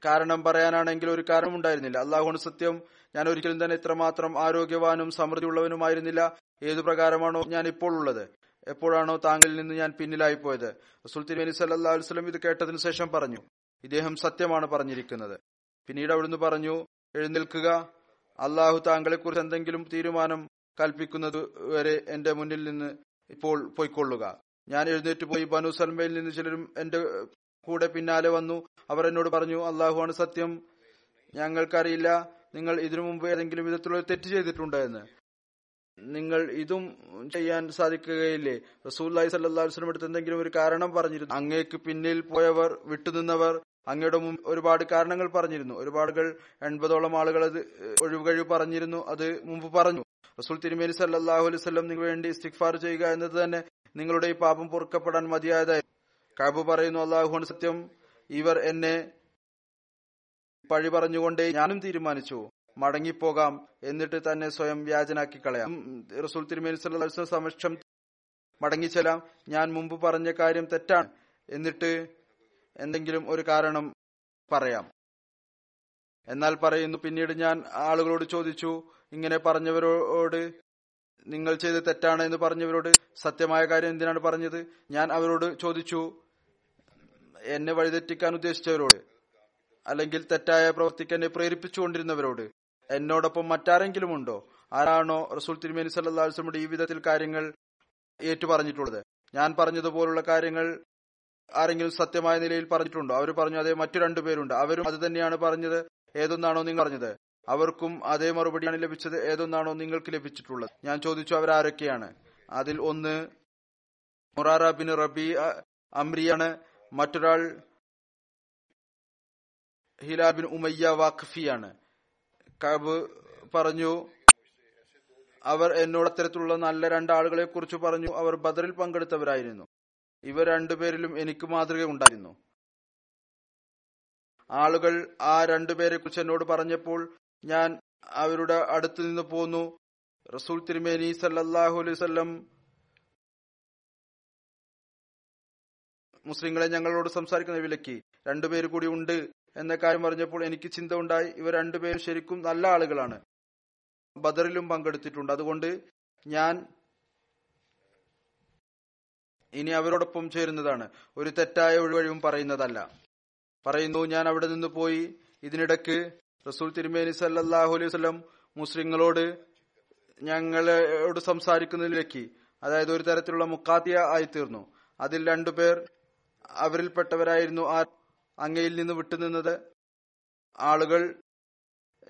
കാരണം പറയാനാണെങ്കിൽ ഒരു കാരണം ഉണ്ടായിരുന്നില്ല. അള്ളാഹുവാണ് സത്യം. ഞാൻ ഒരിക്കലും തന്നെ ഇത്രമാത്രം ആരോഗ്യവാനും സമൃദ്ധിയുള്ളവനുമായിരുന്നില്ല. ഏതു പ്രകാരമാണോ ഞാൻ ഇപ്പോൾ ഉള്ളത്. എപ്പോഴാണോ താങ്കളിൽ നിന്ന് ഞാൻ പിന്നിലായി പോയത് റസൂൽ തിരുമേനി സല്ലാ വസ്ലം ഇത് കേട്ടതിനു ശേഷം പറഞ്ഞു. ഇദ്ദേഹം സത്യമാണ് പറഞ്ഞിരിക്കുന്നത്. പിന്നീട് അവിടുന്ന് പറഞ്ഞു എഴുന്നേൽക്കുക. അള്ളാഹു താങ്കളെ കുറിച്ച് എന്തെങ്കിലും തീരുമാനം കൽപ്പിക്കുന്നത് വരെ എന്റെ മുന്നിൽ നിന്ന് ഇപ്പോൾ പോയിക്കൊള്ളുക. ഞാൻ എഴുന്നേറ്റ് പോയി ബനു സൽമയിൽ നിന്ന് ചിലരും എന്റെ കൂടെ പിന്നാലെ വന്നു. അവർ എന്നോട് പറഞ്ഞു അള്ളാഹുവാണ് സത്യം. ഞങ്ങൾക്കറിയില്ല. നിങ്ങൾ ഇതിനു മുമ്പ് ഏതെങ്കിലും വിധത്തിലുള്ള തെറ്റ് ചെയ്തിട്ടുണ്ട് എന്ന്. നിങ്ങൾ ഇതും ചെയ്യാൻ സാധിക്കുകയില്ലേ? റസൂല്ലായി സല്ലാ വസ്ലം എടുത്ത് എന്തെങ്കിലും ഒരു കാരണം പറഞ്ഞിരുന്നു. അങ്ങേക്ക് പിന്നിൽ പോയവർ വിട്ടുനിന്നവർ അങ്ങയുടെ മുമ്പ് ഒരുപാട് കാരണങ്ങൾ പറഞ്ഞിരുന്നു. ഒരുപാടുകൾ എൺപതോളം ആളുകൾ അത് ഒഴിവുകഴിവ് പറഞ്ഞിരുന്നു. അത് മുമ്പ് പറഞ്ഞു. റസൂൽ തിരുമേനി സല്ലാഹു അലൈഹി സ്വലം നിങ്ങൾക്ക് വേണ്ടി ഇസ്തിഗ്ഫാർ ചെയ്യുക എന്നത് തന്നെ നിങ്ങളുടെ ഈ പാപം പൊറുക്കപ്പെടാൻ മതിയായതായി കാബു പറയുന്നു അള്ളാഹുഹാണ് സത്യം ഇവർ എന്നെ പഴി പറഞ്ഞുകൊണ്ടേ ഞാനും തീരുമാനിച്ചു. മടങ്ങിപ്പോകാം എന്നിട്ട് തന്നെ സ്വയം വ്യാജനാക്കി കളയാം. റസൂൽ തിരുമേനി സല്ലാ സമക്ഷം മടങ്ങിച്ചെല്ലാം. ഞാൻ മുമ്പ് പറഞ്ഞ കാര്യം തെറ്റാണ്. എന്നിട്ട് എന്തെങ്കിലും ഒരു കാരണം പറയാം. എന്നാൽ പറയുന്നു പിന്നീട് ഞാൻ ആളുകളോട് ചോദിച്ചു ഇങ്ങനെ പറഞ്ഞവരോട് നിങ്ങൾ ചെയ്ത് തെറ്റാണ് എന്ന് പറഞ്ഞവരോട് സത്യമായ കാര്യം എന്തിനാണ് പറഞ്ഞത്? ഞാൻ അവരോട് ചോദിച്ചു എന്നെ വഴിതെറ്റിക്കാൻ ഉദ്ദേശിച്ചവരോട് അല്ലെങ്കിൽ തെറ്റായ പ്രവർത്തിക്ക് എന്നെ പ്രേരിപ്പിച്ചുകൊണ്ടിരുന്നവരോട്. എന്നോടൊപ്പം മറ്റാരെങ്കിലും ഉണ്ടോ ആരാണോ റസൂൽ തിരുമേനി സല്ലാസ്ലമിയുടെ ഈ വിധത്തിൽ കാര്യങ്ങൾ ഏറ്റുപറഞ്ഞിട്ടുള്ളത്? ഞാൻ പറഞ്ഞതുപോലുള്ള കാര്യങ്ങൾ ആരെങ്കിലും സത്യമായ നിലയിൽ പറഞ്ഞിട്ടുണ്ടോ? അവർ പറഞ്ഞു അതേ മറ്റു രണ്ടുപേരുണ്ട് അവരും അത് തന്നെയാണ് പറഞ്ഞത്. ഏതൊന്നാണോ നിങ്ങൾ പറഞ്ഞത്? അവർക്കും അതേ മറുപടിയാണ് ലഭിച്ചത്. ഏതൊന്നാണോ നിങ്ങൾക്ക് ലഭിച്ചിട്ടുള്ളത്? ഞാൻ ചോദിച്ചു അവരാരൊക്കെയാണ്? അതിൽ ഒന്ന് മുറാറ ബിൻ റബി അമ്രിയാണ്. മറ്റൊരാൾ ഹിലാ ബിൻ ഉമയ്യ വാഖഫിയാണ്. കബ് പറഞ്ഞു അവർ എന്നോട് അത്തരത്തിലുള്ള നല്ല രണ്ടാളുകളെ കുറിച്ച് പറഞ്ഞു. അവർ ബദറിൽ പങ്കെടുത്തവരായിരുന്നു. ഇവർ രണ്ടുപേരിലും എനിക്ക് മാതൃക ഉണ്ടായിരുന്നു. ആളുകൾ ആ രണ്ടുപേരെ കുറിച്ച് എന്നോട് പറഞ്ഞപ്പോൾ ഞാൻ അവരുടെ അടുത്ത് നിന്ന് പോന്നു. റസൂൽ തിരുമേനി സല്ലാഹു അലൈഹി വല്ലം മുസ്ലിങ്ങളെ ഞങ്ങളോട് സംസാരിക്കുന്ന വിലക്കി രണ്ടുപേര് കൂടി ഉണ്ട്. എന്ന കാര്യം പറഞ്ഞപ്പോൾ എനിക്ക് ചിന്ത ഉണ്ടായി ഇവർ രണ്ടുപേരും ശരിക്കും നല്ല ആളുകളാണ്. ബദറിലും പങ്കെടുത്തിട്ടുണ്ട്. അതുകൊണ്ട് ഞാൻ ഇനി അവരോടൊപ്പം ചേരുന്നതാണ്. ഒരു തെറ്റായ ഒഴിവഴിവും പറയുന്നതല്ല. പറയുന്നു ഞാൻ അവിടെ നിന്ന് പോയി ഇതിനിടക്ക് റസൂൽ തിരുമേനി സല്ലാഹു അലൈഹി വസ്ലം മുസ്ലിങ്ങളോട് ഞങ്ങളോട് സംസാരിക്കുന്നതിലേക്ക് അതായത് ഒരു തരത്തിലുള്ള മുക്കാത്തിയ ആയിത്തീർന്നു. അതിൽ രണ്ടുപേർ അവരിൽപ്പെട്ടവരായിരുന്നു. ആ അങ്ങയിൽ നിന്ന് വിട്ടുനിന്നത് ആളുകൾ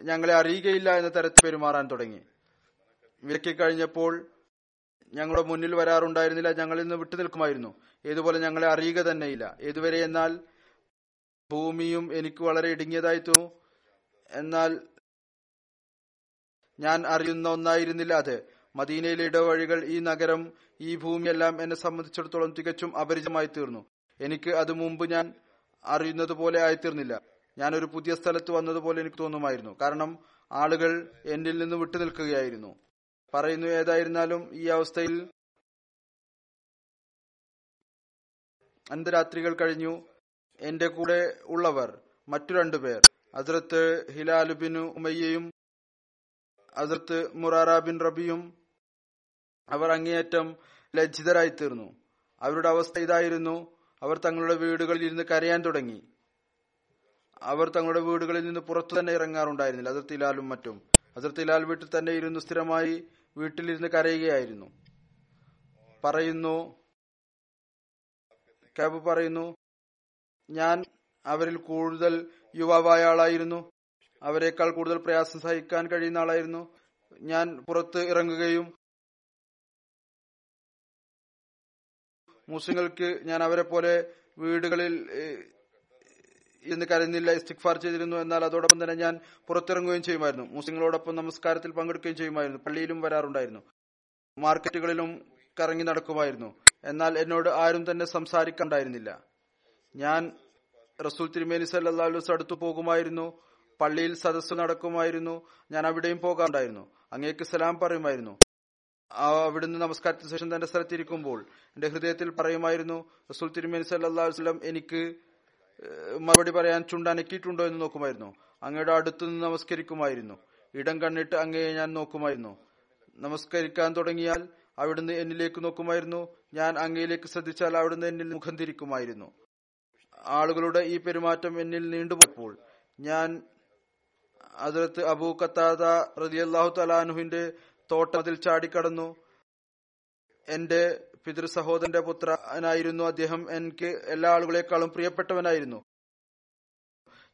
ഞങ്ങളെ അറിയുകയില്ല എന്ന തരത്തിൽ പെരുമാറാൻ തുടങ്ങി. വിലക്കി കഴിഞ്ഞപ്പോൾ ഞങ്ങളുടെ മുന്നിൽ വരാറുണ്ടായിരുന്നില്ല ഞങ്ങളിൽ നിന്ന് വിട്ടു നിൽക്കുമായിരുന്നു. ഏതുപോലെ ഞങ്ങളെ അറിയുക തന്നെയില്ല. ഏതുവരെ എന്നാൽ ഭൂമിയും എനിക്ക് വളരെ ഇടുങ്ങിയതായി തോന്നു എന്നാൽ ഞാൻ അറിയുന്ന ഒന്നായിരുന്നില്ല അത്. മദീനയിലെ ഇടവഴികൾ ഈ നഗരം ഈ ഭൂമിയെല്ലാം എന്നെ സംബന്ധിച്ചിടത്തോളം തികച്ചും അപരിചിതമായി തീർന്നു. എനിക്ക് അത് മുമ്പ് ഞാൻ അറിയുന്നത് പോലെ ആയിത്തീർന്നില്ല. ഞാനൊരു പുതിയ സ്ഥലത്ത് വന്നതുപോലെ എനിക്ക് തോന്നുമായിരുന്നു. കാരണം ആളുകൾ എന്നിൽ നിന്ന് വിട്ടു നിൽക്കുകയായിരുന്നു പറയുന്നു ഏതായിരുന്നാലും ഈ അവസ്ഥയിൽ അന്തരാത്രികൾ കഴിഞ്ഞു. എന്റെ കൂടെ ഉള്ളവർ മറ്റു രണ്ടുപേർ അതിർത്ത് ഹിലാലുബിൻ ഉമയ്യയും അതിർത്ത് മുറാറ ബിൻ റബിയും അവർ അങ്ങേയറ്റം ലജ്ജിതരായിത്തീർന്നു. അവരുടെ അവസ്ഥ ഇതായിരുന്നു. അവർ തങ്ങളുടെ വീടുകളിൽ ഇരുന്ന് കരയാൻ തുടങ്ങി. അവർ തങ്ങളുടെ വീടുകളിൽ നിന്ന് പുറത്തു തന്നെ ഇറങ്ങാറുണ്ടായിരുന്നില്ല. അതിർത്തി ലാലും മറ്റും. അതിർത്തി ലാൽ വീട്ടിൽ തന്നെ ഇരുന്ന് സ്ഥിരമായി വീട്ടിലിരുന്ന് കരയുകയായിരുന്നു. പറയുന്നു കാബ് പറയുന്നു ഞാൻ അവരിൽ കൂടുതൽ യുവാവായ ആളായിരുന്നു അവരെക്കാൾ കൂടുതൽ പ്രയാസം സഹിക്കാൻ കഴിയുന്ന ആളായിരുന്നു. ഞാൻ പുറത്ത് ഇറങ്ങുകയും മുസ്ലിങ്ങൾക്ക് ഞാൻ അവരെ പോലെ വീടുകളിൽ എന്ന് കരുതുന്നില്ല ഇസ്തിഖ്ഫാർ ചെയ്തിരുന്നു എന്നാൽ അതോടൊപ്പം തന്നെ ഞാൻ പുറത്തിറങ്ങുകയും ചെയ്യുമായിരുന്നു. മുസ്ലിങ്ങളോടൊപ്പം നമസ്കാരത്തിൽ പങ്കെടുക്കുകയും ചെയ്യുമായിരുന്നു. പള്ളിയിലും വരാറുണ്ടായിരുന്നു. മാർക്കറ്റുകളിലും കറങ്ങി നടക്കുമായിരുന്നു. എന്നാൽ എന്നോട് ആരും തന്നെ സംസാരിക്കണ്ടായിരുന്നില്ല. ഞാൻ റസൂൽ തിരുമേനി സല്ലാസ് അടുത്തു പോകുമായിരുന്നു. പള്ളിയിൽ സദസ്സ് നടക്കുമായിരുന്നു. ഞാൻ അവിടെയും പോകാറുണ്ടായിരുന്നു. അങ്ങേക്ക് സലാം പറയുമായിരുന്നു. അവിടുന്ന് നമസ്കാരത്തിന് ശേഷം തന്റെ സ്ഥലത്തിരിക്കുമ്പോൾ എന്റെ ഹൃദയത്തിൽ പറയുമായിരുന്നു റസൂൽ തിരുമേനി സല്ലാ വസ്ലം എനിക്ക് മറുപടി പറയാൻ ചുണ്ടനക്കിയിട്ടുണ്ടോ എന്ന് നോക്കുമായിരുന്നു. അങ്ങയുടെ അടുത്തു നിന്ന് നമസ്കരിക്കുമായിരുന്നു. ഇടം കണ്ണിട്ട് അങ്ങയെ ഞാൻ നോക്കുമായിരുന്നു. നമസ്കരിക്കാൻ തുടങ്ങിയാൽ അവിടുന്ന് എന്നിലേക്ക് നോക്കുമായിരുന്നു. ഞാൻ അങ്ങയിലേക്ക് ശ്രദ്ധിച്ചാൽ അവിടുന്ന് എന്നിൽ മുഖം തിരിക്കുമായിരുന്നു. ആളുകളുടെ ഈ പെരുമാറ്റം എന്നിൽ നീണ്ടുപോയപ്പോൾ ഞാൻ അതിർത്ത് അബൂ കത്താദ റതിയല്ലാഹു തലാനുഹിന്റെ തോട്ടത്തിൽ ചാടിക്കടന്നു. എന്റെ പിതൃ സഹോദരന്റെ പുത്രനായിരുന്നു അദ്ദേഹം. എനിക്ക് എല്ലാ ആളുകളെക്കാളും പ്രിയപ്പെട്ടവനായിരുന്നു.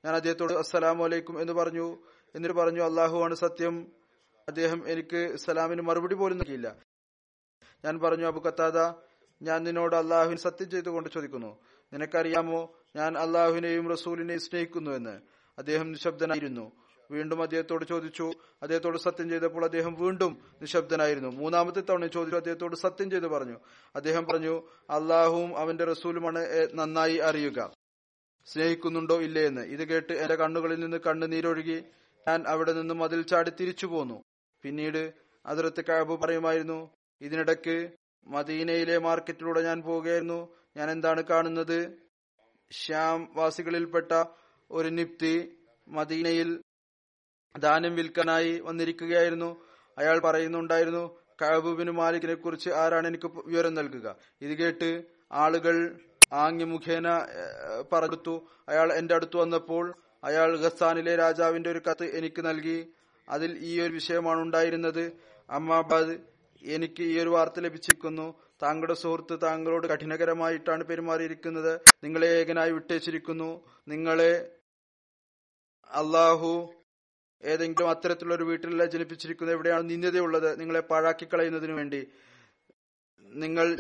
ഞാൻ അദ്ദേഹത്തോട് അസ്സലാമു അലൈക്കും എന്ന് പറഞ്ഞു. എന്നിട്ട് പറഞ്ഞു അള്ളാഹു ആണ് സത്യം. അദ്ദേഹം എനിക്ക് സലാമിന് മറുപടി പോലും നൽകിയില്ല. ഞാൻ പറഞ്ഞു അബു കത്താദ ഞാൻ നിന്നോട് അള്ളാഹുവിന് സത്യം ചെയ്തുകൊണ്ട് ചോദിക്കുന്നു. നിനക്കറിയാമോ ഞാൻ അള്ളാഹുവിനെയും റസൂലിനെയും സ്നേഹിക്കുന്നു എന്ന്. അദ്ദേഹം നിശബ്ദനായിരുന്നു. വീണ്ടും അദ്ദേഹത്തോട് ചോദിച്ചു. അദ്ദേഹത്തോട് സത്യം ചെയ്തപ്പോൾ അദ്ദേഹം വീണ്ടും നിശബ്ദനായിരുന്നു. മൂന്നാമത്തെ തവണ ചോദിച്ചു അദ്ദേഹത്തോട് സത്യം ചെയ്ത് പറഞ്ഞു. അദ്ദേഹം പറഞ്ഞു അള്ളാഹുവും അവന്റെ റസൂലുമാണ് നന്നായി അറിയുക. സ്നേഹിക്കുന്നുണ്ടോ ഇല്ലേ എന്ന്. ഇത് കേട്ട് എന്റെ കണ്ണുകളിൽ നിന്ന് കണ്ണുനീരൊഴുകി ഞാൻ അവിടെ നിന്ന് മതിൽ ചാടി തിരിച്ചു പോന്നു. പിന്നീട് അതിർത്ത് കാബ് പറയുമായിരുന്നു ഇതിനിടയ്ക്ക് മദീനയിലെ മാർക്കറ്റിലൂടെ ഞാൻ പോവുകയായിരുന്നു. ഞാൻ എന്താണ് കാണുന്നത്? ശ്യാം വാസികളിൽപ്പെട്ട ഒരു നിപ്തി മദീനയിൽ ദാനം വിൽക്കാനായി വന്നിരിക്കുകയായിരുന്നു. അയാൾ പറയുന്നുണ്ടായിരുന്നു കഅബുബിന് മാലിക്കിനെ കുറിച്ച് ആരാണ് എനിക്ക് വിവരം നൽകുക? ഇത് കേട്ട് ആളുകൾ ആംഗ്യ മുഖേന പറഞ്ഞു അയാൾ എന്റെ അടുത്ത് വന്നപ്പോൾ അയാൾ ഗസ്സാനിലെ രാജാവിന്റെ ഒരു കത്ത് എനിക്ക് നൽകി. അതിൽ ഈ ഒരു വിഷയമാണ് ഉണ്ടായിരുന്നത്. അമ്മാബാദ് എനിക്ക് ഈ ഒരു വാർത്ത ലഭിച്ചിരിക്കുന്നു. താങ്കളുടെ സുഹൃത്ത് താങ്കളോട് കഠിനകരമായിട്ടാണ് പെരുമാറിയിരിക്കുന്നത്. നിങ്ങളെ ഏകനായി വിട്ടേച്ചിരിക്കുന്നു. നിങ്ങളെ അള്ളാഹു ഏതെങ്കിലും അത്തരത്തിലുള്ള ഒരു വീട്ടിലല്ല ജനിപ്പിച്ചിരിക്കുന്നത്? എവിടെയാണ് നിന്ദ്യതയുള്ളത് നിങ്ങളെ പാഴാക്കി കളയുന്നതിനു വേണ്ടി. നിങ്ങൾ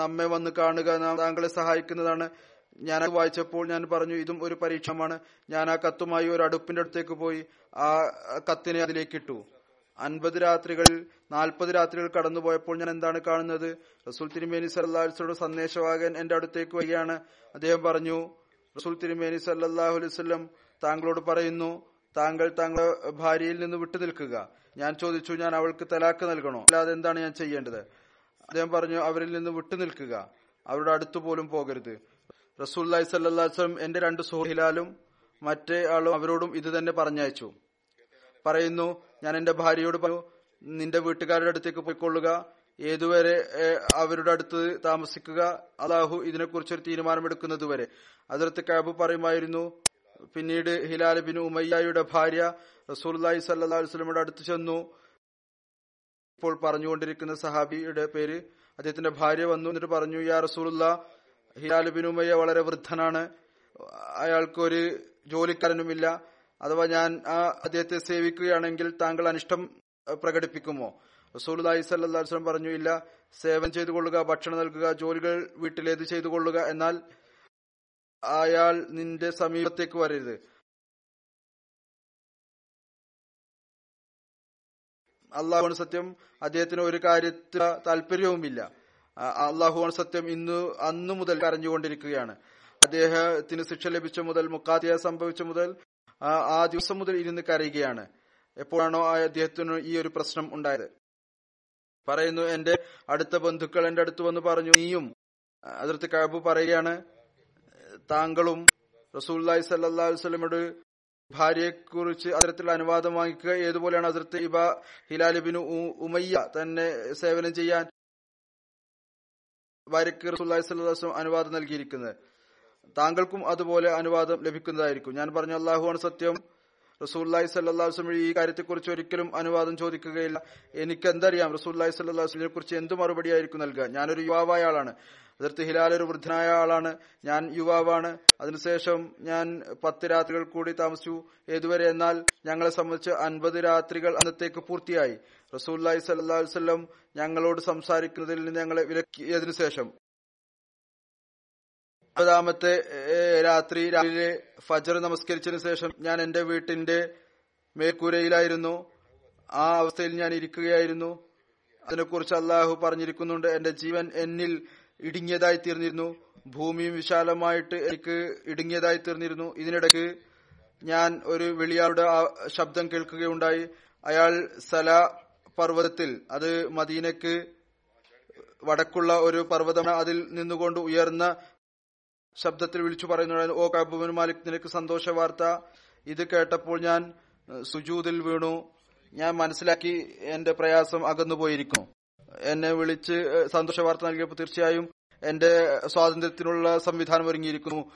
നമ്മെ വന്ന് കാണുക താങ്കളെ സഹായിക്കുന്നതാണ്. ഞാൻ വായിച്ചപ്പോൾ ഞാൻ പറഞ്ഞു ഇതും ഒരു പരീക്ഷണമാണ്. ഞാൻ ആ കത്തുമായി ഒരു അടുപ്പിന്റെ അടുത്തേക്ക് പോയി ആ കത്തിനെ അതിലേക്ക് ഇട്ടു അൻപത് രാത്രികളിൽ നാൽപ്പത് രാത്രികൾ കടന്നുപോയപ്പോൾ ഞാൻ എന്താണ് കാണുന്നത്? റസൂൽ തിരുമേനി സല്ലാസ്ലയുടെ സന്ദേശവാകൻ എന്റെ അടുത്തേക്ക് വരികയാണ്. അദ്ദേഹം പറഞ്ഞു റസൂൽ തിരുമേനി സല്ലാഹു താങ്കളോട് പറയുന്നു താങ്കൾ താങ്കളുടെ ഭാര്യയിൽ നിന്ന് വിട്ടു നിൽക്കുക ഞാൻ ചോദിച്ചു ഞാൻ അവൾക്ക് തലാക്ക് നൽകണോ? അല്ലാതെ എന്താണ് ഞാൻ ചെയ്യേണ്ടത്? അദ്ദേഹം പറഞ്ഞു അവരിൽ നിന്ന് വിട്ടു നിൽക്കുക അവരുടെ അടുത്തു പോലും പോകരുത്. റസൂല്ലായി സല്ലാസ്ലം എന്റെ രണ്ട് സുഹൃഹിലാലും മറ്റേ ആളും അവരോടും ഇത് തന്നെ പറഞ്ഞയച്ചു. പറയുന്നു ഞാൻ എന്റെ ഭാര്യയോട് പറഞ്ഞു നിന്റെ വീട്ടുകാരുടെ അടുത്തേക്ക് പോയിക്കൊള്ളുക. ഏതുവരെ അവരുടെ അടുത്ത് താമസിക്കുക. അള്ളാഹു ഇതിനെക്കുറിച്ച് ഒരു തീരുമാനമെടുക്കുന്നത് വരെ അതിർത്ത് കാബ് പറയുമായിരുന്നു പിന്നീട് ഹിലാൽ ബിൻ ഉമയ്യയുടെ ഭാര്യ റസൂർലായി സല്ലാസ്ലമിയുടെ അടുത്ത് ചെന്നു. ഇപ്പോൾ പറഞ്ഞുകൊണ്ടിരിക്കുന്ന സഹാബിയുടെ പേര് അദ്ദേഹത്തിന്റെ ഭാര്യ വന്നു. എന്നിട്ട് പറഞ്ഞു യാ റസൂലുള്ള ഹിലാൽ ബിൻ ഉമയ്യ വളരെ വൃദ്ധനാണ്. അയാൾക്ക് ഒരു ജോലിക്കാരനുമില്ല അഥവാ ഞാൻ ആ അദ്ദേഹത്തെ സേവിക്കുകയാണെങ്കിൽ താങ്കൾ അനിഷ്ടം പ്രകടിപ്പിക്കുമോ? റസൂലി സല്ലാസ്ലം പറഞ്ഞു ഇല്ല. സേവനം ചെയ്തു കൊള്ളുക ഭക്ഷണം നൽകുക ജോലികൾ വീട്ടിലേത് ചെയ്തു കൊള്ളുക എന്നാൽ അയാൾ നിന്റെ സമീപത്തേക്ക് വരരുത്. അള്ളാഹുവാണ് സത്യം. അദ്ദേഹത്തിന് ഒരു കാര്യത്തിൽ താല്പര്യവുമില്ല. അള്ളാഹുവാണ് സത്യം ഇന്ന് അന്നു മുതൽ കരഞ്ഞുകൊണ്ടിരിക്കുകയാണ്. അദ്ദേഹത്തിന് ശിക്ഷ ലഭിച്ച മുതൽ മുക്കാത്തിയ സംഭവിച്ച മുതൽ ആ ദിവസം മുതൽ ഇരുന്ന് കരയുകയാണ്. എപ്പോഴാണോ അദ്ദേഹത്തിന് ഈ ഒരു പ്രശ്നം ഉണ്ടായത്. പറയുന്നു എന്റെ അടുത്ത ബന്ധുക്കൾ എന്റെ അടുത്ത് വന്ന് പറഞ്ഞു നീയും അതിർത്തി കാബു പറയുകയാണ് താങ്കളും റസൂല്ലായി സല്ലാ ഭാര്യയെ ഭാര്യയെക്കുറിച്ച് അതിരത്തിൽ അനുവാദം വാങ്ങിക്കുക. ഏതുപോലെയാണ് അതിർത്ത് ഇബ ഹിലാലിബിന് ഉമയ്യ തന്നെ സേവനം ചെയ്യാൻ ഭാര്യയ്ക്ക് റസൂല്ലായി സല്ലാസ്ലം അനുവാദം നൽകിയിരിക്കുന്നത്? താങ്കൾക്കും അതുപോലെ അനുവാദം ലഭിക്കുന്നതായിരിക്കും. ഞാൻ പറഞ്ഞു അള്ളാഹുവാണ് സത്യം. റസൂല്ലായി സല്ലാസ്ലം ഈ കാര്യത്തെക്കുറിച്ച് ഒരിക്കലും അനുവാദം ചോദിക്കുകയില്ല. എനിക്ക് എന്തറിയാം റസൂല്ലായി സല്ലാസ്ലിനെ കുറിച്ച് എന്ത് മറുപടിയായിരിക്കും നൽകുക? ഞാനൊരു യുവാവായ ആളാണ്. അതിർത്ത് ഹിലാൽ ഒരു വൃദ്ധനായ ആളാണ്. ഞാൻ യുവാവാണ്. അതിനുശേഷം ഞാൻ പത്ത് രാത്രികൾ കൂടി താമസിച്ചു. ഏതുവരെ? എന്നാൽ ഞങ്ങളെ സംബന്ധിച്ച് അൻപത് രാത്രികൾ അന്നത്തേക്ക് പൂർത്തിയായി. റസൂല്ലായി സല്ലാ വല്ലം ഞങ്ങളോട് സംസാരിക്കുന്നതിൽ നിന്ന് ഞങ്ങളെ വിലക്കിയതിനു ശേഷം ഒമ്പതാമത്തെ രാത്രി രാവിലെ ഫജർ നമസ്കരിച്ചതിന് ശേഷം ഞാൻ എന്റെ വീട്ടിന്റെ മേൽക്കൂരയിലായിരുന്നു. ആ അവസ്ഥയിൽ ഞാൻ ഇരിക്കുകയായിരുന്നു. അതിനെക്കുറിച്ച് അള്ളാഹു പറഞ്ഞിരിക്കുന്നുണ്ട് എന്റെ ജീവൻ എന്നിൽ ഇടുങ്ങിയതായി തീർന്നിരുന്നു ഭൂമിയും വിശാലമായിട്ട് എനിക്ക് ഇടുങ്ങിയതായി തീർന്നിരുന്നു ഇതിനിടയ്ക്ക് ഞാൻ ഒരു വെളിയാളുടെ ശബ്ദം കേൾക്കുകയുണ്ടായി. അയാൾ സല പർവതത്തിൽ അത് മദീനക്ക് വടക്കുള്ള ഒരു പർവതമാണ്. അതിൽ നിന്നുകൊണ്ട് ഉയർന്ന ശബ്ദത്തിൽ വിളിച്ചു പറയുന്നു ഓ കബുബിൻ മാലിക് നിനക്ക് സന്തോഷ വാർത്ത. ഇത് കേട്ടപ്പോൾ ഞാൻ സുജൂതിൽ വീണു. ഞാൻ മനസ്സിലാക്കി എന്റെ പ്രയാസം അകന്നുപോയിരിക്കുന്നു. എന്നെ വിളിച്ച് സന്തോഷ വാർത്ത നൽകിയപ്പോൾ തീർച്ചയായും എന്റെ സ്വാതന്ത്ര്യത്തിനുള്ള സംവിധാനം ഒരുങ്ങിയിരിക്കുന്നു.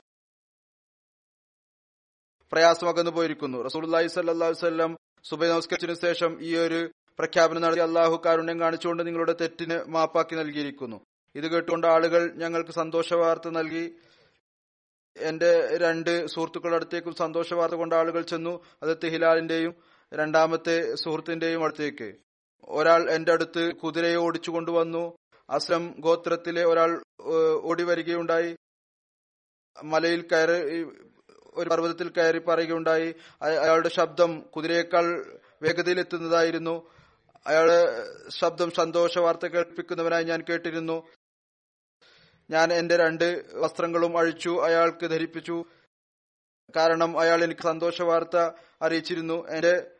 അകന്നു പോയിരിക്കുന്നു. റസൂലി സല്ലാസ്വല്ലം സുബൈ നമസ്കരിച്ചതിനു ശേഷം ഈ ഒരു പ്രഖ്യാപനം നടത്തി അള്ളാഹു കാരുണ്യം കാണിച്ചുകൊണ്ട് നിങ്ങളുടെ തെറ്റിന് മാപ്പാക്കി നൽകിയിരിക്കുന്നു. ഇത് കേട്ടുകൊണ്ട് ആളുകൾ ഞങ്ങൾക്ക് സന്തോഷ വാർത്ത നൽകി. എന്റെ രണ്ട് സുഹൃത്തുക്കളുടെ അടുത്തേക്കും സന്തോഷ വാർത്ത കൊണ്ട് ആളുകൾ ചെന്നു. അത് ഹിലാലിന്റെയും രണ്ടാമത്തെ സുഹൃത്തിന്റെയും അടുത്തേക്ക്. ഒരാൾ എന്റെ അടുത്ത് കുതിരയെ ഓടിച്ചു കൊണ്ടുവന്നു. അസ്ലം ഗോത്രത്തിലെ ഒരാൾ ഓടി വരികയുണ്ടായി മലയിൽ കയറി ഒരു പർവതത്തിൽ കയറി പറയുകയുണ്ടായി. അയാളുടെ ശബ്ദം കുതിരയേക്കാൾ വേഗതയിൽ എത്തുന്നതായിരുന്നു. ശബ്ദം സന്തോഷ വാർത്ത കേൾപ്പിക്കുന്നവനായി ഞാൻ കേട്ടിരുന്നു. ഞാൻ എന്റെ രണ്ട് വസ്ത്രങ്ങളും അഴിച്ചു അയാൾക്ക് ധരിപ്പിച്ചു. കാരണം അയാൾ എനിക്ക് സന്തോഷ വാർത്ത അറിയിച്ചിരുന്നു. എന്റെ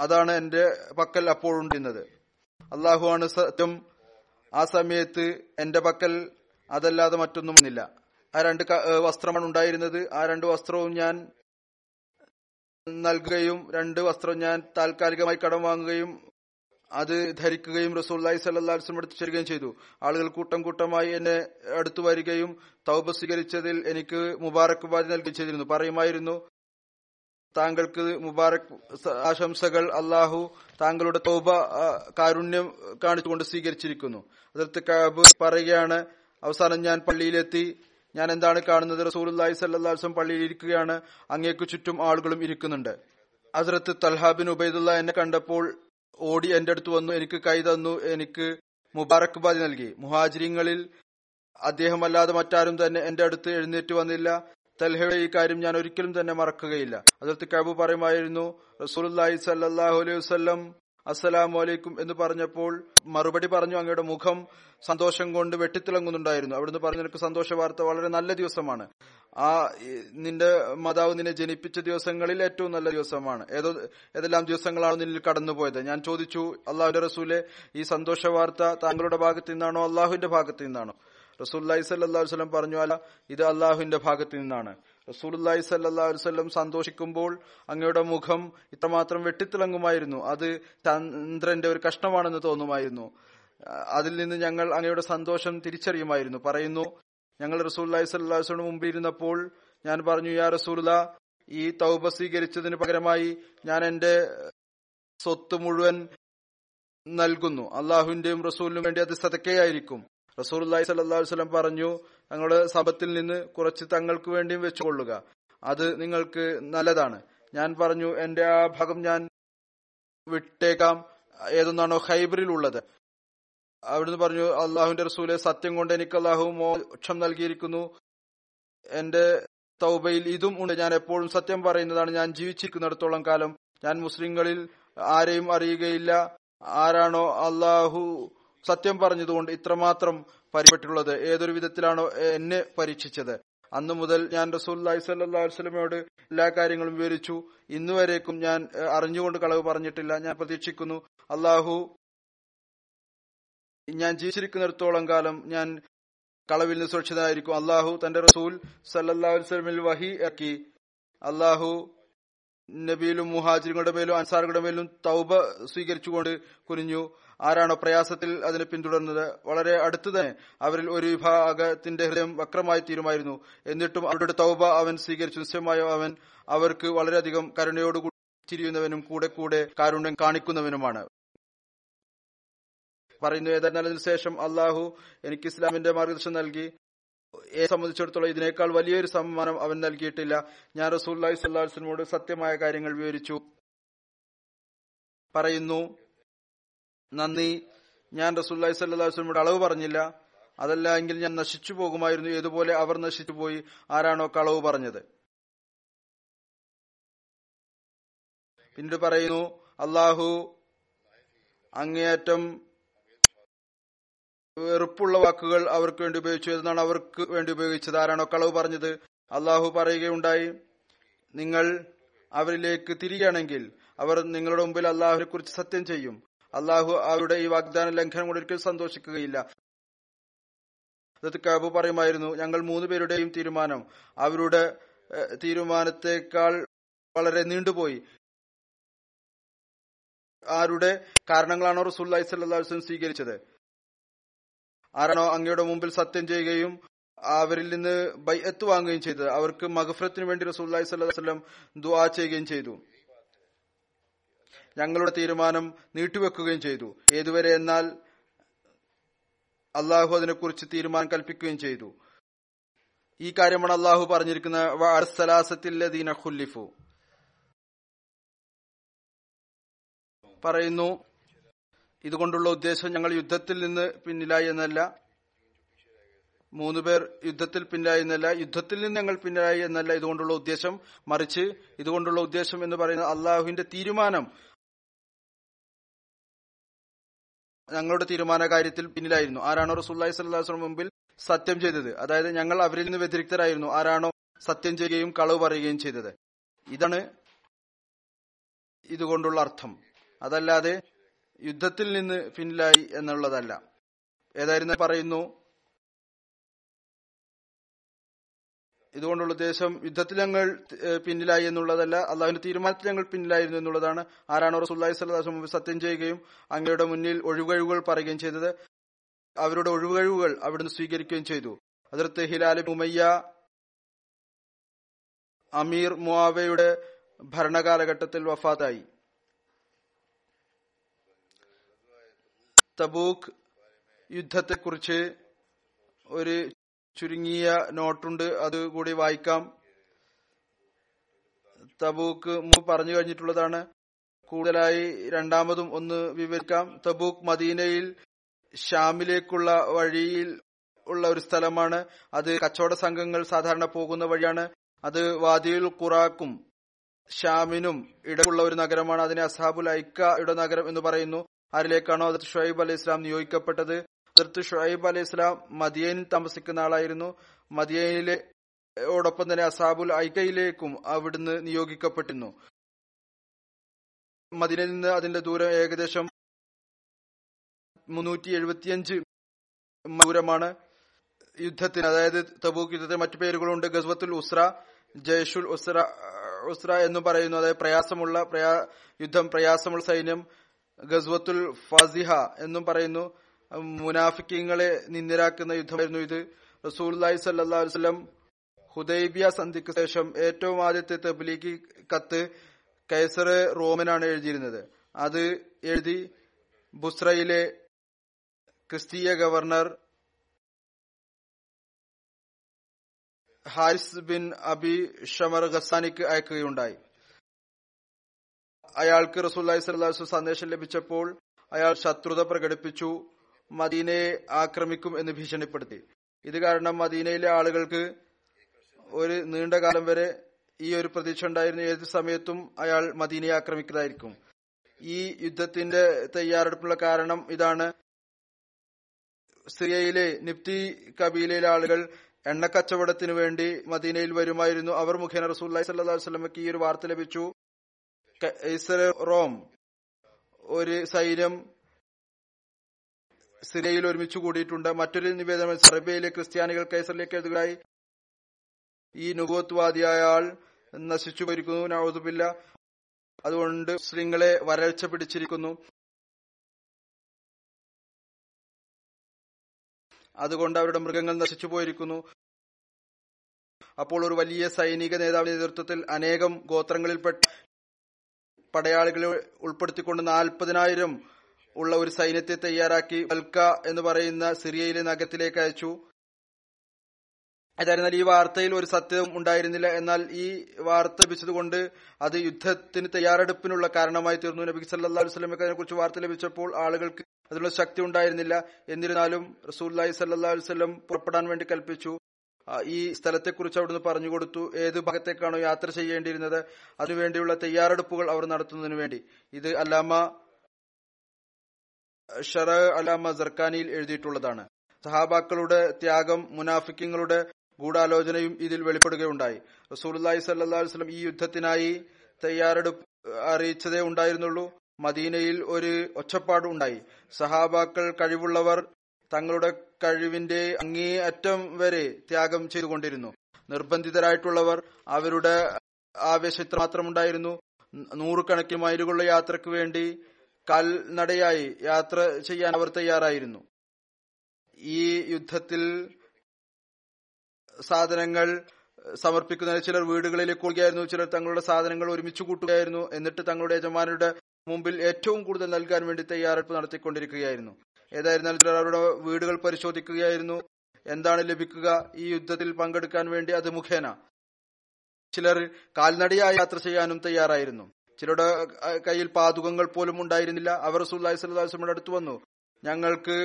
അതാണ് എന്റെ പക്കൽ അപ്പോഴുണ്ടിരുന്നത്. അള്ളാഹുവാണ് സത്യം ആ സമയത്ത് എന്റെ പക്കൽ അതല്ലാതെ മറ്റൊന്നും വന്നില്ല ആ രണ്ട് വസ്ത്രമാണ് ഉണ്ടായിരുന്നത്. ആ രണ്ട് വസ്ത്രവും ഞാൻ നൽകുകയും രണ്ട് വസ്ത്രം ഞാൻ താൽക്കാലികമായി കടം വാങ്ങുകയും അത് ധരിക്കുകയും റസൂല്ലായി സല്ലാസ്ലം എടുത്തു ചേരുകയും ചെയ്തു. ആളുകൾ കൂട്ടം കൂട്ടമായി എന്നെ അടുത്തു വരികയും തൗപ സ്വീകരിച്ചതിൽ എനിക്ക് മുബാറക് നൽകി നൽകുകയും ചെയ്തിരുന്നു. പറയുമായിരുന്നു താങ്കൾക്ക് മുബാറക് ആശംസകൾ. അള്ളാഹു താങ്കളുടെ തൗബ കാരുണ്യം കാണിച്ചുകൊണ്ട് സ്വീകരിച്ചിരിക്കുന്നു. അതിർത്ത് കാബ് പറയുകയാണ് അവസാനം ഞാൻ പള്ളിയിലെത്തി. ഞാൻ എന്താണ് കാണുന്നത്? റസൂലി സല്ലാസ്ലം പള്ളിയിൽ ഇരിക്കുകയാണ്. അങ്ങേക്ക് ചുറ്റും ആളുകളും ഇരിക്കുന്നുണ്ട്. അസരത്ത് തൽഹാബിൻ ഉബൈദുള്ള എന്നെ കണ്ടപ്പോൾ ഓടി എന്റെ അടുത്ത് വന്നു. എനിക്ക് കൈ തന്നു. എനിക്ക് മുബാറക് ബാദി നൽകി. മുഹാജിരിങ്ങളിൽ അദ്ദേഹമല്ലാതെ മറ്റാരും തന്നെ എന്റെ അടുത്ത് എഴുന്നേറ്റ് വന്നില്ല. തൽഹയുടെ ഈ കാര്യം ഞാൻ ഒരിക്കലും തന്നെ മറക്കുകയില്ല. അതിർത്തി കബു പറയുമായിരുന്നു റസൂലി സല്ലാഹു അലൈഹി വസ്ലം അസ്സലാം വലൈക്കും എന്ന് പറഞ്ഞപ്പോൾ മറുപടി പറഞ്ഞു അങ്ങയുടെ മുഖം സന്തോഷം കൊണ്ട് വെട്ടിത്തിളങ്ങുന്നുണ്ടായിരുന്നു. അവിടുന്ന് പറഞ്ഞു നിനക്ക് സന്തോഷ വാർത്ത വളരെ നല്ല ദിവസമാണ്. ആ നിന്റെ മാതാവ് നിന്നെ ജനിപ്പിച്ച ദിവസങ്ങളിൽ ഏറ്റവും നല്ല ദിവസമാണ്. ഏതോ ഏതെല്ലാം ദിവസങ്ങളാണ് നിന്നിൽ കടന്നുപോയത്? ഞാൻ ചോദിച്ചു അള്ളാഹുന്റെ റസൂലെ ഈ സന്തോഷ വാർത്ത താങ്കളുടെ ഭാഗത്ത് നിന്നാണോ അള്ളാഹുവിന്റെ ഭാഗത്ത് നിന്നാണോ? റസൂല്ലി സല്ലാ വസ്ലം പറഞ്ഞു അല്ല ഇത് അള്ളാഹുവിന്റെ ഭാഗത്ത് നിന്നാണ്. റസൂലി സല്ലാ വസ്ലം സന്തോഷിക്കുമ്പോൾ അങ്ങയുടെ മുഖം ഇത്രമാത്രം വെട്ടിത്തിളങ്ങുമായിരുന്നു. അത് ചന്ദ്രന്റെ ഒരു കഷ്ണമാണെന്ന് തോന്നുമായിരുന്നു. അതിൽ നിന്ന് ഞങ്ങൾ അങ്ങയുടെ സന്തോഷം തിരിച്ചറിയുമായിരുന്നു. പറയുന്നു ഞങ്ങൾ റസൂല്ലി സല്ലാസ്ലിന് മുമ്പിൽ ഇരുന്നപ്പോൾ ഞാൻ പറഞ്ഞു യാ റസൂല ഈ തൗബ സ്വീകരിച്ചതിന് പകരമായി ഞാൻ എന്റെ സ്വത്ത് മുഴുവൻ നൽകുന്നു. അള്ളാഹുവിന്റെയും റസൂലിനും വേണ്ടി അത് സതക്കയായിരിക്കും അള്ളഹി സല്ലാ വസ്ലം പറഞ്ഞു ഞങ്ങളുടെ സഭത്തിൽ നിന്ന് കുറച്ച് തങ്ങൾക്ക് വേണ്ടിയും വെച്ചുകൊള്ളുക. അത് നിങ്ങൾക്ക് നല്ലതാണ്. ഞാൻ പറഞ്ഞു എന്റെ ആ ഭാഗം ഞാൻ വിട്ടേക്കാം. ഏതൊന്നാണോ ഹൈബ്രിൽ ഉള്ളത്. അവിടുന്ന് പറഞ്ഞു അള്ളാഹുവിന്റെ റസൂലെ സത്യം കൊണ്ട് എനിക്ക് അള്ളാഹു മോക്ഷം നൽകിയിരിക്കുന്നു. എന്റെ തൗബയിൽ ഇതും ഉണ്ട്. ഞാൻ എപ്പോഴും സത്യം പറയുന്നതാണ്. ഞാൻ ജീവിച്ചിരിക്കുന്നിടത്തോളം കാലം ഞാൻ മുസ്ലിങ്ങളിൽ ആരെയും അറിയുകയില്ല. ആരാണോ അള്ളാഹു സത്യം പറഞ്ഞതുകൊണ്ട് ഇത്രമാത്രം പരിപ്പെട്ടുള്ളത്. ഏതൊരു വിധത്തിലാണോ എന്നെ പരീക്ഷിച്ചത്. അന്നു മുതൽ ഞാൻ റസൂല്ലി സല്ലാ വസ്ലമയോട് എല്ലാ കാര്യങ്ങളും വിവരിച്ചു. ഇന്നുവരേക്കും ഞാൻ അറിഞ്ഞുകൊണ്ട് കളവ് പറഞ്ഞിട്ടില്ല. ഞാൻ പ്രതീക്ഷിക്കുന്നു അള്ളാഹു ഞാൻ ജീവിച്ചിരിക്കുന്നിടത്തോളം കാലം ഞാൻ കളവിൽ നിന്ന് സുരക്ഷിതനായിരിക്കും. അള്ളാഹു തന്റെ റസൂൽ സല്ലാ വഹി അക്കി അള്ളാഹു നബിയിലും മുഹാജിറുകളുടെ മേലും അൻസാറുകളുടെ മേലും തൗബ സ്വീകരിച്ചുകൊണ്ട് കുനിഞ്ഞു. ആരാണോ പ്രയാസത്തിൽ അതിനെ പിന്തുടർന്നത്? വളരെ അടുത്ത് തന്നെ അവരിൽ ഒരു വിഭാഗത്തിന്റെ ഹൃദയം വക്രമായി തീരുമായിരുന്നു. എന്നിട്ടും അവരുടെ തൗബ അവൻ സ്വീകരിച്ചു. നിശ്ചയമായോ അവൻ അവർക്ക് വളരെയധികം കരുണയോടുകൂടി തിരിയുന്നവനും കൂടെ കൂടെ കാരുണ്യം കാണിക്കുന്നവനുമാണ്. പറയുന്നു ഏതായിരുന്നാലും ശേഷം അള്ളാഹു എനിക്ക് ഇസ്ലാമിന്റെ മാർഗദർശനം നൽകി. സംബന്ധിച്ചിടത്തോളം ഇതിനേക്കാൾ വലിയൊരു സമ്മാനം അവൻ നൽകിയിട്ടില്ല. ഞാൻ റസൂല്ലി സ്വല്ലാസ്ലമോട് സത്യമായ കാര്യങ്ങൾ വിവരിച്ചു. പറയുന്നു നന്ദി. ഞാൻ റസൂല്ലി സ്വല്ലാസ്ലമോട് അളവ് പറഞ്ഞില്ല. അതല്ല എങ്കിൽ ഞാൻ നശിച്ചു പോകുമായിരുന്നു. ഏതുപോലെ അവർ നശിച്ചു പോയി. ആരാണോ കളവ് പറഞ്ഞത്? പിന്നീട് പറയുന്നു അള്ളാഹു അങ്ങേയറ്റം വെറുപ്പുള്ള വാക്കുകൾ അവർക്ക് വേണ്ടി ഉപയോഗിച്ചു എന്നാണ് അവർക്ക് വേണ്ടി ഉപയോഗിച്ചത്. ആരാണോ കളവ് പറഞ്ഞത്? അള്ളാഹു പറയുകയുണ്ടായി നിങ്ങൾ അവരിലേക്ക് തിരികെയാണെങ്കിൽ അവർ നിങ്ങളുടെ മുമ്പിൽ അള്ളാഹുവിനെ കുറിച്ച് സത്യം ചെയ്യും. അള്ളാഹു അവരുടെ ഈ വാഗ്ദാന ലംഘനം കൊണ്ട് ഒരിക്കലും സന്തോഷിക്കുകയില്ല. കാബു പറയുമായിരുന്നു ഞങ്ങൾ മൂന്ന് പേരുടെയും തീരുമാനം അവരുടെ തീരുമാനത്തെക്കാൾ വളരെ നീണ്ടുപോയി. ആരുടെ കാരണങ്ങളാണോ റസൂല്ലി സല്ലല്ലാഹു അലൈഹി വസല്ലം സ്വീകരിച്ചത്? ആരാണോ അങ്ങയുടെ മുമ്പിൽ സത്യം ചെയ്യുകയും അവരിൽ നിന്ന് ബൈഅത്ത് വാങ്ങുകയും ചെയ്തത്. അവർക്ക് മഗഫ്രത്തിന് വേണ്ടി റസൂല്ലി സ്വല്ലം ദുആ ചെയ്യുകയും ചെയ്തു. ഞങ്ങളുടെ തീരുമാനം നീട്ടിവെക്കുകയും ചെയ്തു. ഏതുവരെ എന്നാൽ അള്ളാഹു അതിനെക്കുറിച്ച് തീരുമാനം കൽപ്പിക്കുകയും ചെയ്തു. ഈ കാര്യമാണ് അള്ളാഹു പറഞ്ഞിരിക്കുന്ന പറയുന്നു ഇതുകൊണ്ടുള്ള ഉദ്ദേശം ഞങ്ങൾ യുദ്ധത്തിൽ നിന്ന് പിന്നിലായി എന്നല്ല. മൂന്ന് പേർ യുദ്ധത്തിൽ പിന്നിലായി എന്നല്ല. യുദ്ധത്തിൽ നിന്ന് ഞങ്ങൾ പിന്നിലായി എന്നല്ല ഇതുകൊണ്ടുള്ള ഉദ്ദേശം. മറിച്ച് ഇതുകൊണ്ടുള്ള ഉദ്ദേശം എന്ന് പറയുന്നത് അള്ളാഹുവിന്റെ തീരുമാനം. ഞങ്ങളുടെ തീരുമാന കാര്യത്തിൽ പിന്നിലായിരുന്നു. ആരാണോ റസൂല്ലി സ്വല്ലാസ്ലം മുമ്പിൽ സത്യം ചെയ്തത്. അതായത് ഞങ്ങൾ അവരിൽ നിന്ന് വ്യതിരിക്തരായിരുന്നു. ആരാണോ സത്യം ചെയ്യുകയും കളവ് പറയുകയും ചെയ്തത്. ഇതാണ് ഇതുകൊണ്ടുള്ള അർത്ഥം. അതല്ലാതെ യുദ്ധത്തിൽ നിന്ന് പിന്നിലായി എന്നുള്ളതല്ല. ഏതായിരുന്നു പറയുന്നു ഇതുകൊണ്ടുള്ള ഉദ്ദേശം യുദ്ധത്തിൽ ഞങ്ങൾ പിന്നിലായി എന്നുള്ളതല്ല അള്ളാഹുവിന്റെ തീരുമാനത്തിൽ ഞങ്ങൾ പിന്നിലായിരുന്നു എന്നുള്ളതാണ്. ആരാണോ റസൂല്ലായി സ്വലാസ് മുമ്പ് സത്യം ചെയ്യുകയും അങ്ങയുടെ മുന്നിൽ ഒഴികഴിവുകൾ പറയുകയും ചെയ്തത്. അവരുടെ ഒഴികഴിവുകൾ അവിടുന്ന് സ്വീകരിക്കുകയും ചെയ്തു. അതിർത്ത് ഹിലാൽ ഉമയ്യ അമീർ മുവാവയുടെ ഭരണകാലഘട്ടത്തിൽ വഫാത്തായി. തബൂക്ക് യുദ്ധത്തെക്കുറിച്ച് ഒരു ചുരുങ്ങിയ നോട്ടുണ്ട്. അത് കൂടി വായിക്കാം. തബൂക്ക് മുമ്പ് പറഞ്ഞു കഴിഞ്ഞിട്ടുള്ളതാണ്. കൂടുതലായി രണ്ടാമതും ഒന്ന് വിവരിക്കാം. തബൂക്ക് മദീനയിൽ ഷാമിലേക്കുള്ള വഴിയിൽ ഉള്ള ഒരു സ്ഥലമാണ്. അത് കച്ചവട സംഘങ്ങൾ സാധാരണ പോകുന്ന വഴിയാണ്. അത് വാദിയുൽ ഖുറാക്കും ഷാമിനും ഇടക്കുള്ള ഒരു നഗരമാണ്. അതിനെ അസാബുൽ ഐക്കയുടെ നഗരം എന്ന് പറയുന്നു. ആരിലേക്കാണോ അതിർത്ത് ഷുഹൈബ് അലൈഹി ഇസ്ലാം നിയോഗിക്കപ്പെട്ടത്? അതിർത്ത് ഷുഹൈബ് അലൈഹി ഇസ്ലാം മദിയനിൽ താമസിക്കുന്ന ആളായിരുന്നു. മദിയനിലെ ഓടൊപ്പം തന്നെ അസാബുൽ ഐക്കയിലേക്കും അവിടുന്ന് നിയോഗിക്കപ്പെട്ടിരുന്നു. മദിനയിൽ നിന്ന് അതിന്റെ ദൂരം ഏകദേശം മുന്നൂറ്റി എഴുപത്തിയഞ്ച് ദൂരമാണ് യുദ്ധത്തിന്. അതായത് തബൂക്ക് യുദ്ധത്തിന് മറ്റു പേരുകളുണ്ട്. ഗസ്വത്തുൽ ഉസ്ര ജയ്ഷുൽ ഉസ്ര ഉസ്ര എന്ന് പറയുന്നു. അതായത് പ്രയാസമുള്ള പ്രയാ യുദ്ധം പ്രയാസമുള്ള സൈന്യം ഗസ്വത്തുൽ ഫാസിഹ എന്നും പറയുന്നു. മുനാഫിക്കങ്ങളെ നിന്ദിരാക്കുന്ന യുദ്ധമായിരുന്നു ഇത്. റസൂൽ സല്ലാ വസ്ലം ഹുദൈബിയ സന്ധിക്ക് ശേഷം ഏറ്റവും ആദ്യത്തെ തബ്ലീഗി കത്ത് കൈസർ റോമനാണ് എഴുതിയിരുന്നത്. അത് എഴുതി ബുസ്രയിലെ ക്രിസ്തീയ governor Haris bin Abi Shamar ഖസാനിക്ക് അയക്കുകയുണ്ടായി. അയാൾക്ക് റസൂല്ലി സ്വല്ലാസ് സന്ദേശം ലഭിച്ചപ്പോൾ അയാൾ ശത്രുത പ്രകടിപ്പിച്ചു മദീനയെ ആക്രമിക്കും എന്ന് ഭീഷണിപ്പെടുത്തി. ഇത് കാരണം മദീനയിലെ ആളുകൾക്ക് ഒരു നീണ്ട കാലം വരെ ഈ ഒരു പ്രതീക്ഷ ഉണ്ടായിരുന്നു. ഏത് സമയത്തും അയാൾ മദീനയെ ആക്രമിക്കുന്നതായിരിക്കും. ഈ യുദ്ധത്തിന്റെ തയ്യാറെടുപ്പുള്ള കാരണം ഇതാണ്. സിറിയയിലെ നിപ്തി കബീലയിലെ ആളുകൾ എണ്ണ കച്ചവടത്തിനു വേണ്ടി മദീനയിൽ വരുമായിരുന്നു. അവർ മുഖേന റസൂല്ലി സല്ലാ വസ്ലമക്ക് ഈ ഒരു വാർത്ത ലഭിച്ചു. റോം. ഒരു സൈന്യം സിറിയയിൽ ഒരുമിച്ച് കൂടിയിട്ടുണ്ട്. മറ്റൊരു നിവേദനം സെർബിയയിലെ ക്രിസ്ത്യാനികൾ കൈസറിലേക്ക് എഴുതുകയായി ഈ നുഭവത്വാദിയായ ആൾ നശിച്ചു പോയിരിക്കുന്നു നവതുമില്ല അതുകൊണ്ട് സ്ത്രീകളെ വരൾച്ച പിടിച്ചിരിക്കുന്നു. അതുകൊണ്ട് അവരുടെ മൃഗങ്ങൾ നശിച്ചു പോയിരിക്കുന്നു. അപ്പോൾ ഒരു വലിയ സൈനിക നേതാവിന്റെ നേതൃത്വത്തിൽ അനേകം ഗോത്രങ്ങളിൽപ്പെട്ട പടയാളികളെ ഉൾപ്പെടുത്തിക്കൊണ്ട് നാൽപ്പതിനായിരം ഉള്ള ഒരു സൈന്യത്തെ തയ്യാറാക്കി ബൽക്ക എന്ന് പറയുന്ന സിറിയയിലെ നഗരത്തിലേക്ക് അയച്ചു. അതായിരുന്നാൽ ഈ വാർത്തയിൽ ഒരു സത്യം ഉണ്ടായിരുന്നില്ല. എന്നാൽ ഈ വാർത്ത ലഭിച്ചതുകൊണ്ട് അത് യുദ്ധത്തിന് തയ്യാറെടുപ്പിനുള്ള കാരണമായി തീർന്നു. നബി സല്ലാ വസ്ലമക്ക് അതിനെക്കുറിച്ച് വാർത്ത ലഭിച്ചപ്പോൾ ആളുകൾക്ക് അതിനുള്ള ശക്തി ഉണ്ടായിരുന്നില്ല. എന്നിരുന്നാലും റസൂല്ലായി സല്ലാ വസ്ലം പുറപ്പെടാൻ വേണ്ടി കൽപ്പിച്ചു. ഈ സ്ഥലത്തെക്കുറിച്ച് അവിടുന്ന് പറഞ്ഞു കൊടുത്തു. ഏത് ഭാഗത്തേക്കാണോ യാത്ര ചെയ്യേണ്ടിയിരുന്നത് അതിനുവേണ്ടിയുള്ള തയ്യാറെടുപ്പുകൾ അവർ നടത്തുന്നതിന് വേണ്ടി. ഇത് അല്ലാമ ഷറ അലാമ ജർക്കാനിയിൽ എഴുതിയിട്ടുള്ളതാണ്. സഹാബാക്കളുടെ ത്യാഗം മുനാഫിക്കങ്ങളുടെ ഗൂഢാലോചനയും ഇതിൽ വെളിപ്പെടുകയുണ്ടായി. റസൂലി സല്ലാ വസ്ലം ഈ യുദ്ധത്തിനായി തയ്യാറെടുപ്പ് അറിയിച്ചതേ ഉണ്ടായിരുന്നുള്ളൂ. മദീനയിൽ ഒരു ഒച്ചപ്പാടുണ്ടായി സഹാബാക്കൾ കഴിവുള്ളവർ തങ്ങളുടെ കഴിവിന്റെ അങ്ങേയറ്റം വരെ ത്യാഗം ചെയ്തുകൊണ്ടിരുന്നു. നിർബന്ധിതരായിട്ടുള്ളവർ അവരുടെ ആവേശത്തിൽ മാത്രമുണ്ടായിരുന്നു. നൂറുകണക്കിന് മൈലുകളുള്ള യാത്രയ്ക്ക് വേണ്ടി കാൽനടയായി യാത്ര ചെയ്യാൻ അവർ തയ്യാറായിരുന്നു. ഈ യുദ്ധത്തിൽ സാധനങ്ങൾ സമർപ്പിക്കുന്നതിന് ചിലർ വീടുകളിലേക്ക് കൊടുക്കുകയായിരുന്നു ചിലർ തങ്ങളുടെ സാധനങ്ങൾ ഒരുമിച്ച് കൂട്ടുകയായിരുന്നു എന്നിട്ട് തങ്ങളുടെ യജമാനരുടെ മുമ്പിൽ ഏറ്റവും കൂടുതൽ നൽകാൻ വേണ്ടി തയ്യാറെടുപ്പ് നടത്തിക്കൊണ്ടിരിക്കുകയായിരുന്നു. ഏതായിരുന്നാലും ചിലർ അവരുടെ വീടുകൾ പരിശോധിക്കുകയായിരുന്നു. എന്താണ് ലഭിക്കുക? ഈ യുദ്ധത്തിൽ പങ്കെടുക്കാൻ വേണ്ടി അത് മുഖേന. ചിലർ കാൽനടയായി യാത്ര ചെയ്യാനും തയ്യാറായിരുന്നു. ചിലരുടെ കയ്യിൽ പാതുകങ്ങൾ പോലും ഉണ്ടായിരുന്നില്ല. അവർ സുല്ലാഹി സ്വല്ലാസ്ലമിയുടെ അടുത്ത് വന്നു. ഞങ്ങൾക്ക്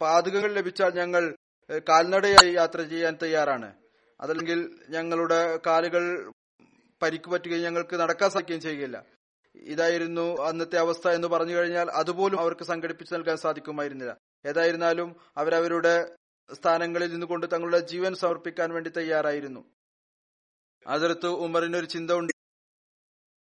പാതുകങ്ങൾ ലഭിച്ചാൽ ഞങ്ങൾ കാൽനടയായി യാത്ര ചെയ്യാൻ തയ്യാറാണ്. അതല്ലെങ്കിൽ ഞങ്ങളുടെ കാലുകൾ പരിക്ക് പറ്റുകയും ഞങ്ങൾക്ക് നടക്കാൻ സാധിക്കുകയും ചെയ്യുകയില്ല. ഇതായിരുന്നു അന്നത്തെ അവസ്ഥ എന്ന് പറഞ്ഞു കഴിഞ്ഞാൽ അതുപോലും അവർക്ക് സംഘടിപ്പിച്ചു നൽകാൻ സാധിക്കുമായിരുന്നില്ല. ഏതായിരുന്നാലും അവരവരുടെ സ്ഥാനങ്ങളിൽ നിന്നുകൊണ്ട് തങ്ങളുടെ ജീവൻ സമർപ്പിക്കാൻ വേണ്ടി തയ്യാറായിരുന്നു. അതിർത്ത് ഉമറിന് ഒരു ചിന്ത ഉണ്ട്.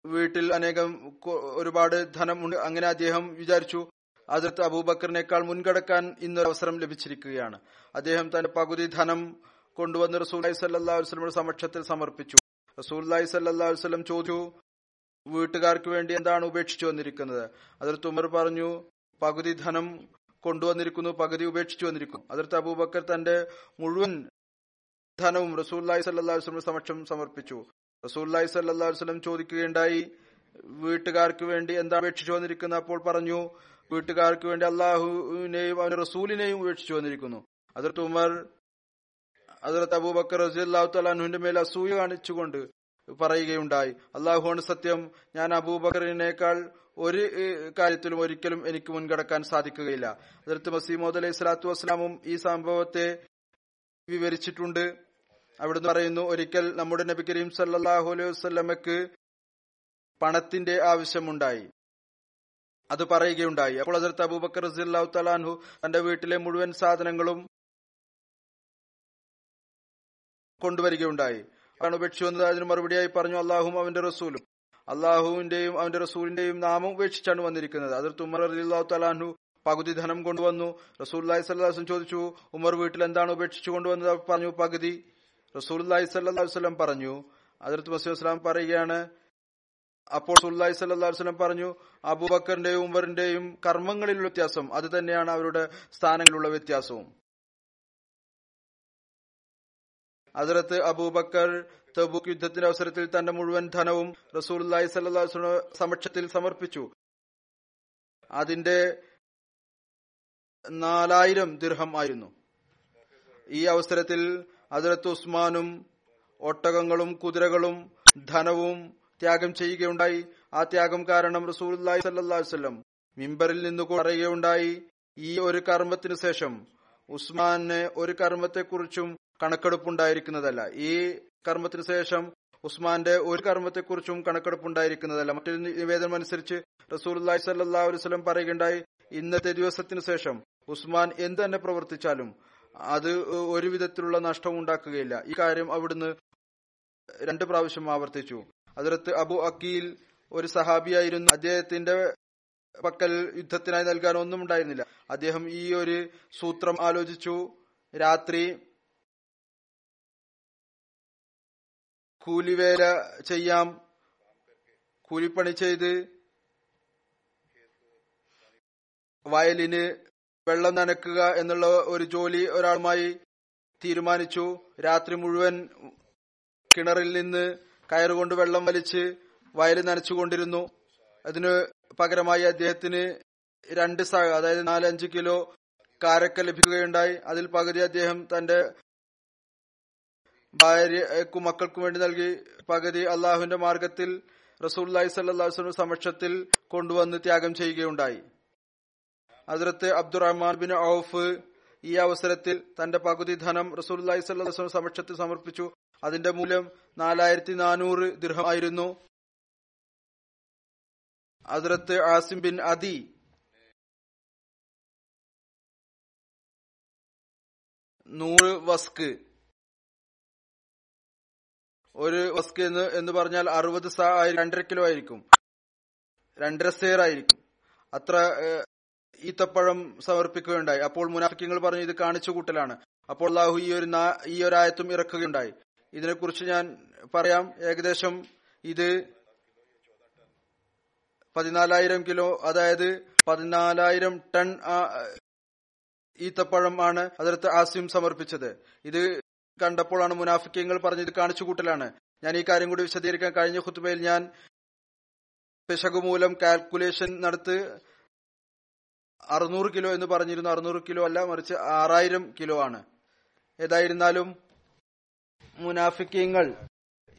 വീട്ടിൽ അനേകം ഒരുപാട് ധനം ഉണ്ട്. അങ്ങനെ അദ്ദേഹം വിചാരിച്ചു അതിർത്ത് അബൂബക്കറിനേക്കാൾ മുൻകടക്കാൻ ഇന്നൊരു അവസരം ലഭിച്ചിരിക്കുകയാണ്. അദ്ദേഹം തന്റെ പകുതി ധനം കൊണ്ടുവന്ന് റസൂല്ലായി സല്ലാ വസ്ലമിയുടെ സമക്ഷത്തിൽ സമർപ്പിച്ചു. റസൂല്ലായി സല്ലാ വസ്ലം ചോദിച്ചു വീട്ടുകാർക്ക് വേണ്ടി എന്താണ് ഉപേക്ഷിച്ചു വന്നിരിക്കുന്നത്? അതിർത്ത് ഉമർ പറഞ്ഞു പകുതി ധനം കൊണ്ടുവന്നിരിക്കുന്നു പകുതി ഉപേക്ഷിച്ചു വന്നിരിക്കുന്നു. അതിർത്ത് അബൂബക്കർ തന്റെ മുഴുവൻ ധനവും റസൂല്ലായി സല്ലാസ്ലമിന്റെ സമക്ഷം സമർപ്പിച്ചു. റസൂല്ലായി സല്ലാസ്ലം ചോദിക്കുകയുണ്ടായി വീട്ടുകാർക്ക് വേണ്ടി എന്താ ഉപേക്ഷിച്ചു വന്നിരിക്കുന്നത്? അപ്പോൾ പറഞ്ഞു വീട്ടുകാർക്ക് വേണ്ടി അള്ളാഹുവിനെയും അവന്റെ റസൂലിനെയും ഉപേക്ഷിച്ചു വന്നിരിക്കുന്നു. അതിർത്ത് ഉമർ അതിർത്ത് അബൂബക്കർ റസിഅള്ളാഹു തലാഹുവിന്റെ മേൽ അസൂയ കാണിച്ചുകൊണ്ട് പറയുകയുണ്ടായി. അള്ളാഹുവാണ് സത്യം. ഞാൻ അബൂബക്കറിനേക്കാൾ ഒരു കാര്യത്തിലും ഒരിക്കലും എനിക്ക് മുൻകടക്കാൻ സാധിക്കുകയില്ല. അതിർത്ത് മസീമോദ് അലൈഹി സ്വലാത്തു വസ്സലാമും ഈ സംഭവത്തെ വിവരിച്ചിട്ടുണ്ട്. അവിടുന്ന് പറയുന്നു ഒരിക്കൽ നമ്മുടെ നബി കരീം സല്ലാഹു അലൈഹി വസ്ലമക്ക് പണത്തിന്റെ ആവശ്യമുണ്ടായി. അത് പറയുകയുണ്ടായി. അപ്പോൾ അതിർത്ത് അബൂബക്കർ റസിഅള്ളാഹു തലാൻഹു തന്റെ വീട്ടിലെ മുഴുവൻ സാധനങ്ങളും കൊണ്ടുവരികയുണ്ടായി. ആണ് ഉപേക്ഷിച്ചു വന്നത് അതിന് മറുപടിയായി പറഞ്ഞു അള്ളാഹും അവന്റെ റസൂലും. അള്ളാഹുവിന്റെയും അവന്റെ റസൂലിന്റെയും നാമം ഉപേക്ഷിച്ചാണ് വന്നിരിക്കുന്നത്. അതിർ ഉമർ അലിഹു തലാഹു പകുതി ധനം കൊണ്ടുവന്നു. റസൂല്ലായി സല്ലാസ്ലം ചോദിച്ചു ഉമർ വീട്ടിൽ എന്താണ് ഉപേക്ഷിച്ചു കൊണ്ടുവന്നത് പറഞ്ഞു പകുതി. റസൂല്ലായി സല്ലാസ്ലം പറഞ്ഞു അതിർത്ത് മസീം വസ്ലാം പറയുകയാണ് അപ്പോൾ സുല്ലായി സല്ലാസ്ലം പറഞ്ഞു അബൂബക്കറിന്റെയും ഉമറിന്റെയും കർമ്മങ്ങളിലുള്ള വ്യത്യാസം അത് തന്നെയാണ് അവരുടെ സ്ഥാനങ്ങളിലുള്ള വ്യത്യാസവും. അതിർത്ത് അബൂബക്കർ തബൂക്ക് യുദ്ധത്തിന്റെ അവസരത്തിൽ തന്റെ മുഴുവൻ ധനവും റസൂലി സല്ലാ സമക്ഷത്തിൽ സമർപ്പിച്ചു. അതിന്റെ നാലായിരം ദിർഹം ആയിരുന്നു. ഈ അവസരത്തിൽ അതിർത്ത് ഉസ്മാനും ഒട്ടകങ്ങളും കുതിരകളും ധനവും ത്യാഗം ചെയ്യുകയുണ്ടായി. ആ ത്യാഗം കാരണം റസൂലി സല്ലാ വല്ലം മിമ്പറിൽ നിന്ന് പറയുകയുണ്ടായി ഈ ഒരു കർമ്മത്തിനു ശേഷം ഉസ്മാനെ ഒരു കർമ്മത്തെക്കുറിച്ചും കണക്കെടുപ്പുണ്ടായിരിക്കുന്നതല്ല. ഈ കർമ്മത്തിന് ശേഷം ഉസ്മാന്റെ ഒരു കർമ്മത്തെക്കുറിച്ചും കണക്കെടുപ്പുണ്ടായിരിക്കുന്നതല്ല. മറ്റൊരു നിവേദനം അനുസരിച്ച് റസൂൽ സല്ലാ വസ്ലം പറയുകയുണ്ടായി ഇന്നത്തെ ദിവസത്തിന് ശേഷം ഉസ്മാൻ എന്ത് തന്നെ പ്രവർത്തിച്ചാലും അത് ഒരു വിധത്തിലുള്ള നഷ്ടവും ഉണ്ടാക്കുകയില്ല. ഈ കാര്യം അവിടുന്ന് രണ്ട് പ്രാവശ്യം ആവർത്തിച്ചു. അതിർത്ത് അബു അക്കീൽ ഒരു സഹാബിയായിരുന്നു. അദ്ദേഹത്തിന്റെ പക്കൽ യുദ്ധത്തിനായി നൽകാൻ ഒന്നും ഉണ്ടായിരുന്നില്ല. അദ്ദേഹം ഈ ഒരു സൂത്രം ആലോചിച്ചു. രാത്രി കൂലിവേല ചെയ്യാം. കൂലിപ്പണി ചെയ്ത് വയലിന് വെള്ളം നനക്കുക എന്നുള്ള ഒരു ജോലി ഒരാളുമായി തീരുമാനിച്ചു. രാത്രി മുഴുവൻ കിണറിൽ നിന്ന് കയറുകൊണ്ട് വെള്ളം വലിച്ച് വയൽ നനച്ചുകൊണ്ടിരുന്നു. അതിന് പകരമായി അദ്ദേഹത്തിന് രണ്ട് അതായത് നാലഞ്ച് കിലോ കാരക്ക ലഭിക്കുകയുണ്ടായി. അതിൽ പകുതി അദ്ദേഹം തന്റെ ഭാര്യക്കും മക്കൾക്കും വേണ്ടി നൽകി പകുതി അള്ളാഹുവിന്റെ മാർഗത്തിൽ റസൂല്ലി സല്ലാസ്ലം സമക്ഷത്തിൽ കൊണ്ടുവന്ന് ത്യാഗം ചെയ്യുകയുണ്ടായി. അതിർത്ത് അബ്ദുറഹ്മാൻ ബിൻ ഔഫ് ഈ അവസരത്തിൽ തന്റെ പകുതി ധനം റസൂല്ലി സല്ലാസ്ലം സമക്ഷത്തിൽ സമർപ്പിച്ചു. അതിന്റെ മൂല്യം നാലായിരത്തി നാനൂറ് ദൃഹമായിരുന്നു അതിർത്ത് ആസിം ബിൻ അദി നൂറ് വസ്ക് ഒരു വസ്ക് എന്ന് എന്ന് പറഞ്ഞാൽ അറുപത് സാ രണ്ടര കിലോ ആയിരിക്കും. രണ്ടര സേർ ആയിരിക്കും. അത്ര ഈത്തപ്പഴം സമർപ്പിക്കുകയുണ്ടായി. അപ്പോൾ മുനാഫിക്കങ്ങൾ പറഞ്ഞു ഇത് കാണിച്ചു കൂട്ടലാണ്. അപ്പോൾ അള്ളാഹു ഈ ഒരു ഈ ഒരു ആയത്തും ഇറക്കുകയുണ്ടായി. ഇതിനെക്കുറിച്ച് ഞാൻ പറയാം. ഏകദേശം ഇത് പതിനാലായിരം കിലോ അതായത് പതിനാലായിരം ടൺ ഈത്തപ്പഴം ആണ് അതിർത്ത് ആസിം സമർപ്പിച്ചത്. ഇത് കണ്ടപ്പോഴാണ് മുനാഫിക്കങ്ങൾ പറഞ്ഞത് കാണിച്ചുകൂട്ടലാണ്. ഞാൻ ഈ കാര്യം കൂടി വിശദീകരിക്കാൻ കഴിഞ്ഞ ഹുത്തുബയിൽ ഞാൻ പിശകുമൂലം കാൽക്കുലേഷൻ നടത്ത് അറുന്നൂറ് കിലോ എന്ന് പറഞ്ഞിരുന്നു. അറുന്നൂറ് കിലോ അല്ല മറിച്ച് ആറായിരം കിലോ ആണ്. ഏതായിരുന്നാലും മുനാഫിക്കങ്ങൾ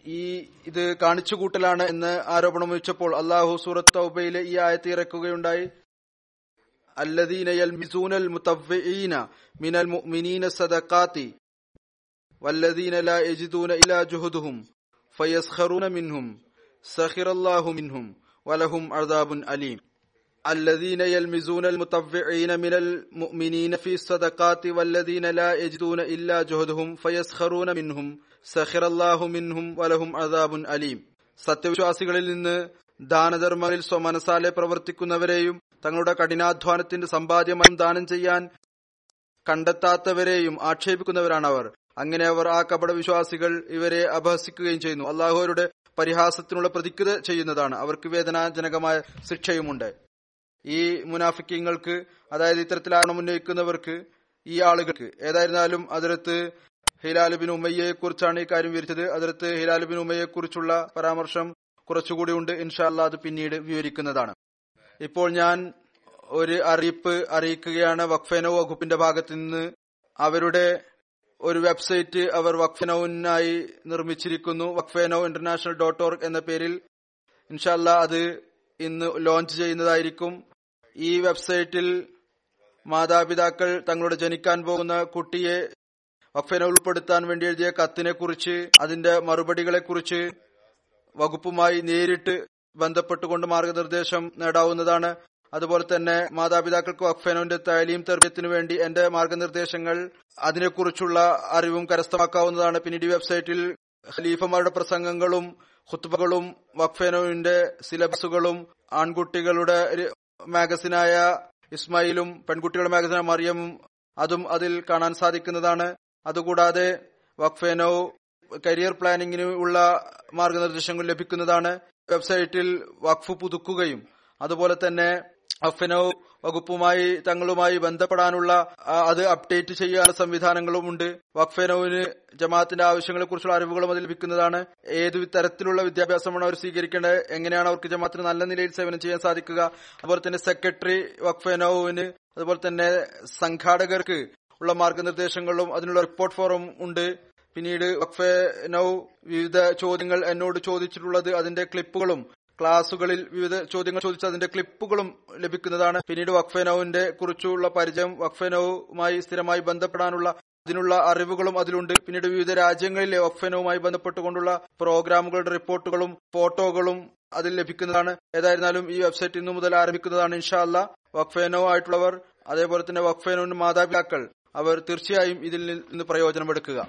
ഈ ഇത് കാണിച്ചുകൂട്ടലാണ് എന്ന് ആരോപണം ഉന്നയിച്ചപ്പോൾ അള്ളാഹു സൂറത്ത് തൗബയിലെ ഈ ആയത്ത് ഇറക്കുകയുണ്ടായി. അല്ലദീനയൽ മിസൂനൽ മുത്തവ്വീന മിനൽ മുഅ്മിനീന സദഖാത്തി. والذين لا يجدون إلا جهدهم فيسخرون منهم سخر الله منهم ولهم عذاب أليم الذين يلمزون المطوعين من المؤمنين في الصدقات والذين لا يجدون إلا جهدهم فيسخرون منهم سخر الله منهم ولهم عذاب أليم സത്യവിശ്വാസികളിൽ നിന്ന് ദാനധർമ്മങ്ങളിൽ സ്വമനസാലെ പ്രവർത്തിക്കുന്നവരെയും തങ്ങളുടെ കഠിനാധ്വാനത്തിന്റെ സമ്പാദ്യമായും ദാനം ചെയ്യാൻ കണ്ടെത്താത്തവരെയും ആക്ഷേപിക്കുന്നവരാണ് അവർ അങ്ങനെ അവർ ആ കപട വിശ്വാസികൾ ഇവരെ അപഹസിക്കുകയും ചെയ്യുന്നു. അള്ളാഹുവരുടെ പരിഹാസത്തിനുള്ള പ്രതിക്രിയ ചെയ്യുന്നതാണ്. അവർക്ക് വേദനാജനകമായ ശിക്ഷയുമുണ്ട്. ഈ മുനാഫിക്കങ്ങൾക്ക് അതായത് ഇത്തരത്തിലാണ് ഉന്നയിക്കുന്നവർക്ക് ഈ ആളുകൾക്ക് ഏതായിരുന്നാലും അതിർത്ത് ഹിലാലുബിൻ ഉമ്മയ്യയെ കുറിച്ചാണ് ഈ കാര്യം വിവരിച്ചത്. അതിർത്ത് ഹിലാലുബിൻ ഉമ്മയെ കുറിച്ചുള്ള പരാമർശം കുറച്ചുകൂടി ഉണ്ട്. ഇൻഷാല്ല അത് പിന്നീട് വിവരിക്കുന്നതാണ്. ഇപ്പോൾ ഞാൻ ഒരു അറിയിപ്പ് അറിയിക്കുകയാണ്. വഖഫേനോ വകുപ്പിന്റെ ഭാഗത്ത് നിന്ന് അവരുടെ ഒരു വെബ്സൈറ്റ് അവർ വഖ്ഫനൌനായി നിർമ്മിച്ചിരിക്കുന്നു. വഖ്ഫനൌ ഇന്റർനാഷണൽ ഡോട്ട് ഓർഗ് എന്ന പേരിൽ. ഇൻഷല്ല അത് ഇന്ന് ലോഞ്ച് ചെയ്യുന്നതായിരിക്കും. ഈ വെബ്സൈറ്റിൽ മാതാപിതാക്കൾ തങ്ങളുടെ ജനിക്കാൻ പോകുന്ന കുട്ടിയെ വഖഫന ഉൾപ്പെടുത്താൻ വേണ്ടി എഴുതിയ കത്തിനെ കുറിച്ച് അതിന്റെ മറുപടികളെ കുറിച്ച് വകുപ്പുമായി നേരിട്ട് ബന്ധപ്പെട്ടുകൊണ്ട് മാർഗനിർദ്ദേശം നേടാവുന്നതാണ്. അതുപോലെ തന്നെ മാതാപിതാക്കൾക്ക് വഖഫേനോന്റെ താലീം തെർബിയത്തിനു വേണ്ടി എന്റെ മാർഗനിർദ്ദേശങ്ങൾ അതിനെക്കുറിച്ചുള്ള അറിവും കരസ്ഥമാക്കാവുന്നതാണ്. പിന്നീട് വെബ്സൈറ്റിൽ ഖലീഫമാരുടെ പ്രസംഗങ്ങളും ഖുത്ബകളും വഖഫേനോവിന്റെ സിലബസുകളും ആൺകുട്ടികളുടെ മാഗസിനായ ഇസ്മായിലും പെൺകുട്ടികളുടെ മാഗസിനായ മറിയമും അതും അതിൽ കാണാൻ സാധിക്കുന്നതാണ്. അതുകൂടാതെ വഖഫേനോ കരിയർ പ്ലാനിങ്ങിന് ഉള്ള മാർഗനിർദ്ദേശങ്ങൾ ലഭിക്കുന്നതാണ്. വെബ്സൈറ്റിൽ വഖഫ് പുതുക്കുകയും അതുപോലെ തന്നെ വഖഫിനോ വകുപ്പുമായി തങ്ങളുമായി ബന്ധപ്പെടാനുള്ള അത് അപ്ഡേറ്റ് ചെയ്യാനുള്ള സംവിധാനങ്ങളും ഉണ്ട്. വഖഫനോവിന് ജമാഅത്തിന്റെ ആവശ്യങ്ങളെ കുറിച്ചുള്ള അറിവുകളും അതിൽ ലഭിക്കുന്നതാണ്. ഏത് തരത്തിലുള്ള വിദ്യാഭ്യാസമാണ് അവർ സ്വീകരിക്കേണ്ടത്? എങ്ങനെയാണ് അവർക്ക് ജമാഅത്തിന് നല്ല നിലയിൽ സേവനം ചെയ്യാൻ സാധിക്കുക? അതുപോലെ തന്നെ സെക്രട്ടറി വഖഫനോവിന് അതുപോലെ തന്നെ സംഘാടകർക്ക് ഉള്ള മാർഗനിർദ്ദേശങ്ങളും അതിനുള്ള റിപ്പോർട്ട് ഫോറം ഉണ്ട്. പിന്നീട് വഖഫെ നൌ വിവിധ ചോദ്യങ്ങൾ എന്നോട് ചോദിച്ചിട്ടുള്ളത് അതിന്റെ ക്ലിപ്പുകളും ക്ലാസുകളിൽ വിവിധ ചോദ്യങ്ങൾ ചോദിച്ചതിന്റെ ക്ലിപ്പുകളും ലഭിക്കുന്നതാണ്. പിന്നീട് വഖഫേനോവിന്റെ കുറിച്ചുള്ള പരിചയം വഖഫേനോവുമായി സ്ഥിരമായി ബന്ധപ്പെടാനുള്ള അതിനുള്ള അറിവുകളും അതിലുണ്ട്. പിന്നീട് വിവിധ രാജ്യങ്ങളിലെ വഖഫേനവുമായി ബന്ധപ്പെട്ടുകൊണ്ടുള്ള പ്രോഗ്രാമുകളുടെ റിപ്പോർട്ടുകളും ഫോട്ടോകളും അതിൽ ലഭിക്കുന്നതാണ്. ഏതായിരുന്നാലും ഈ വെബ്സൈറ്റ് ഇന്നു മുതൽ ആരംഭിക്കുന്നതാണ് ഇൻഷാല്ല വഖഫേനോ ആയിട്ടുള്ളവർ അതേപോലെ തന്നെ വഖഫേനോന്റെ മാതാപിതാക്കൾ അവർ തീർച്ചയായും ഇതിൽ നിന്ന് പ്രയോജനമെടുക്കുക.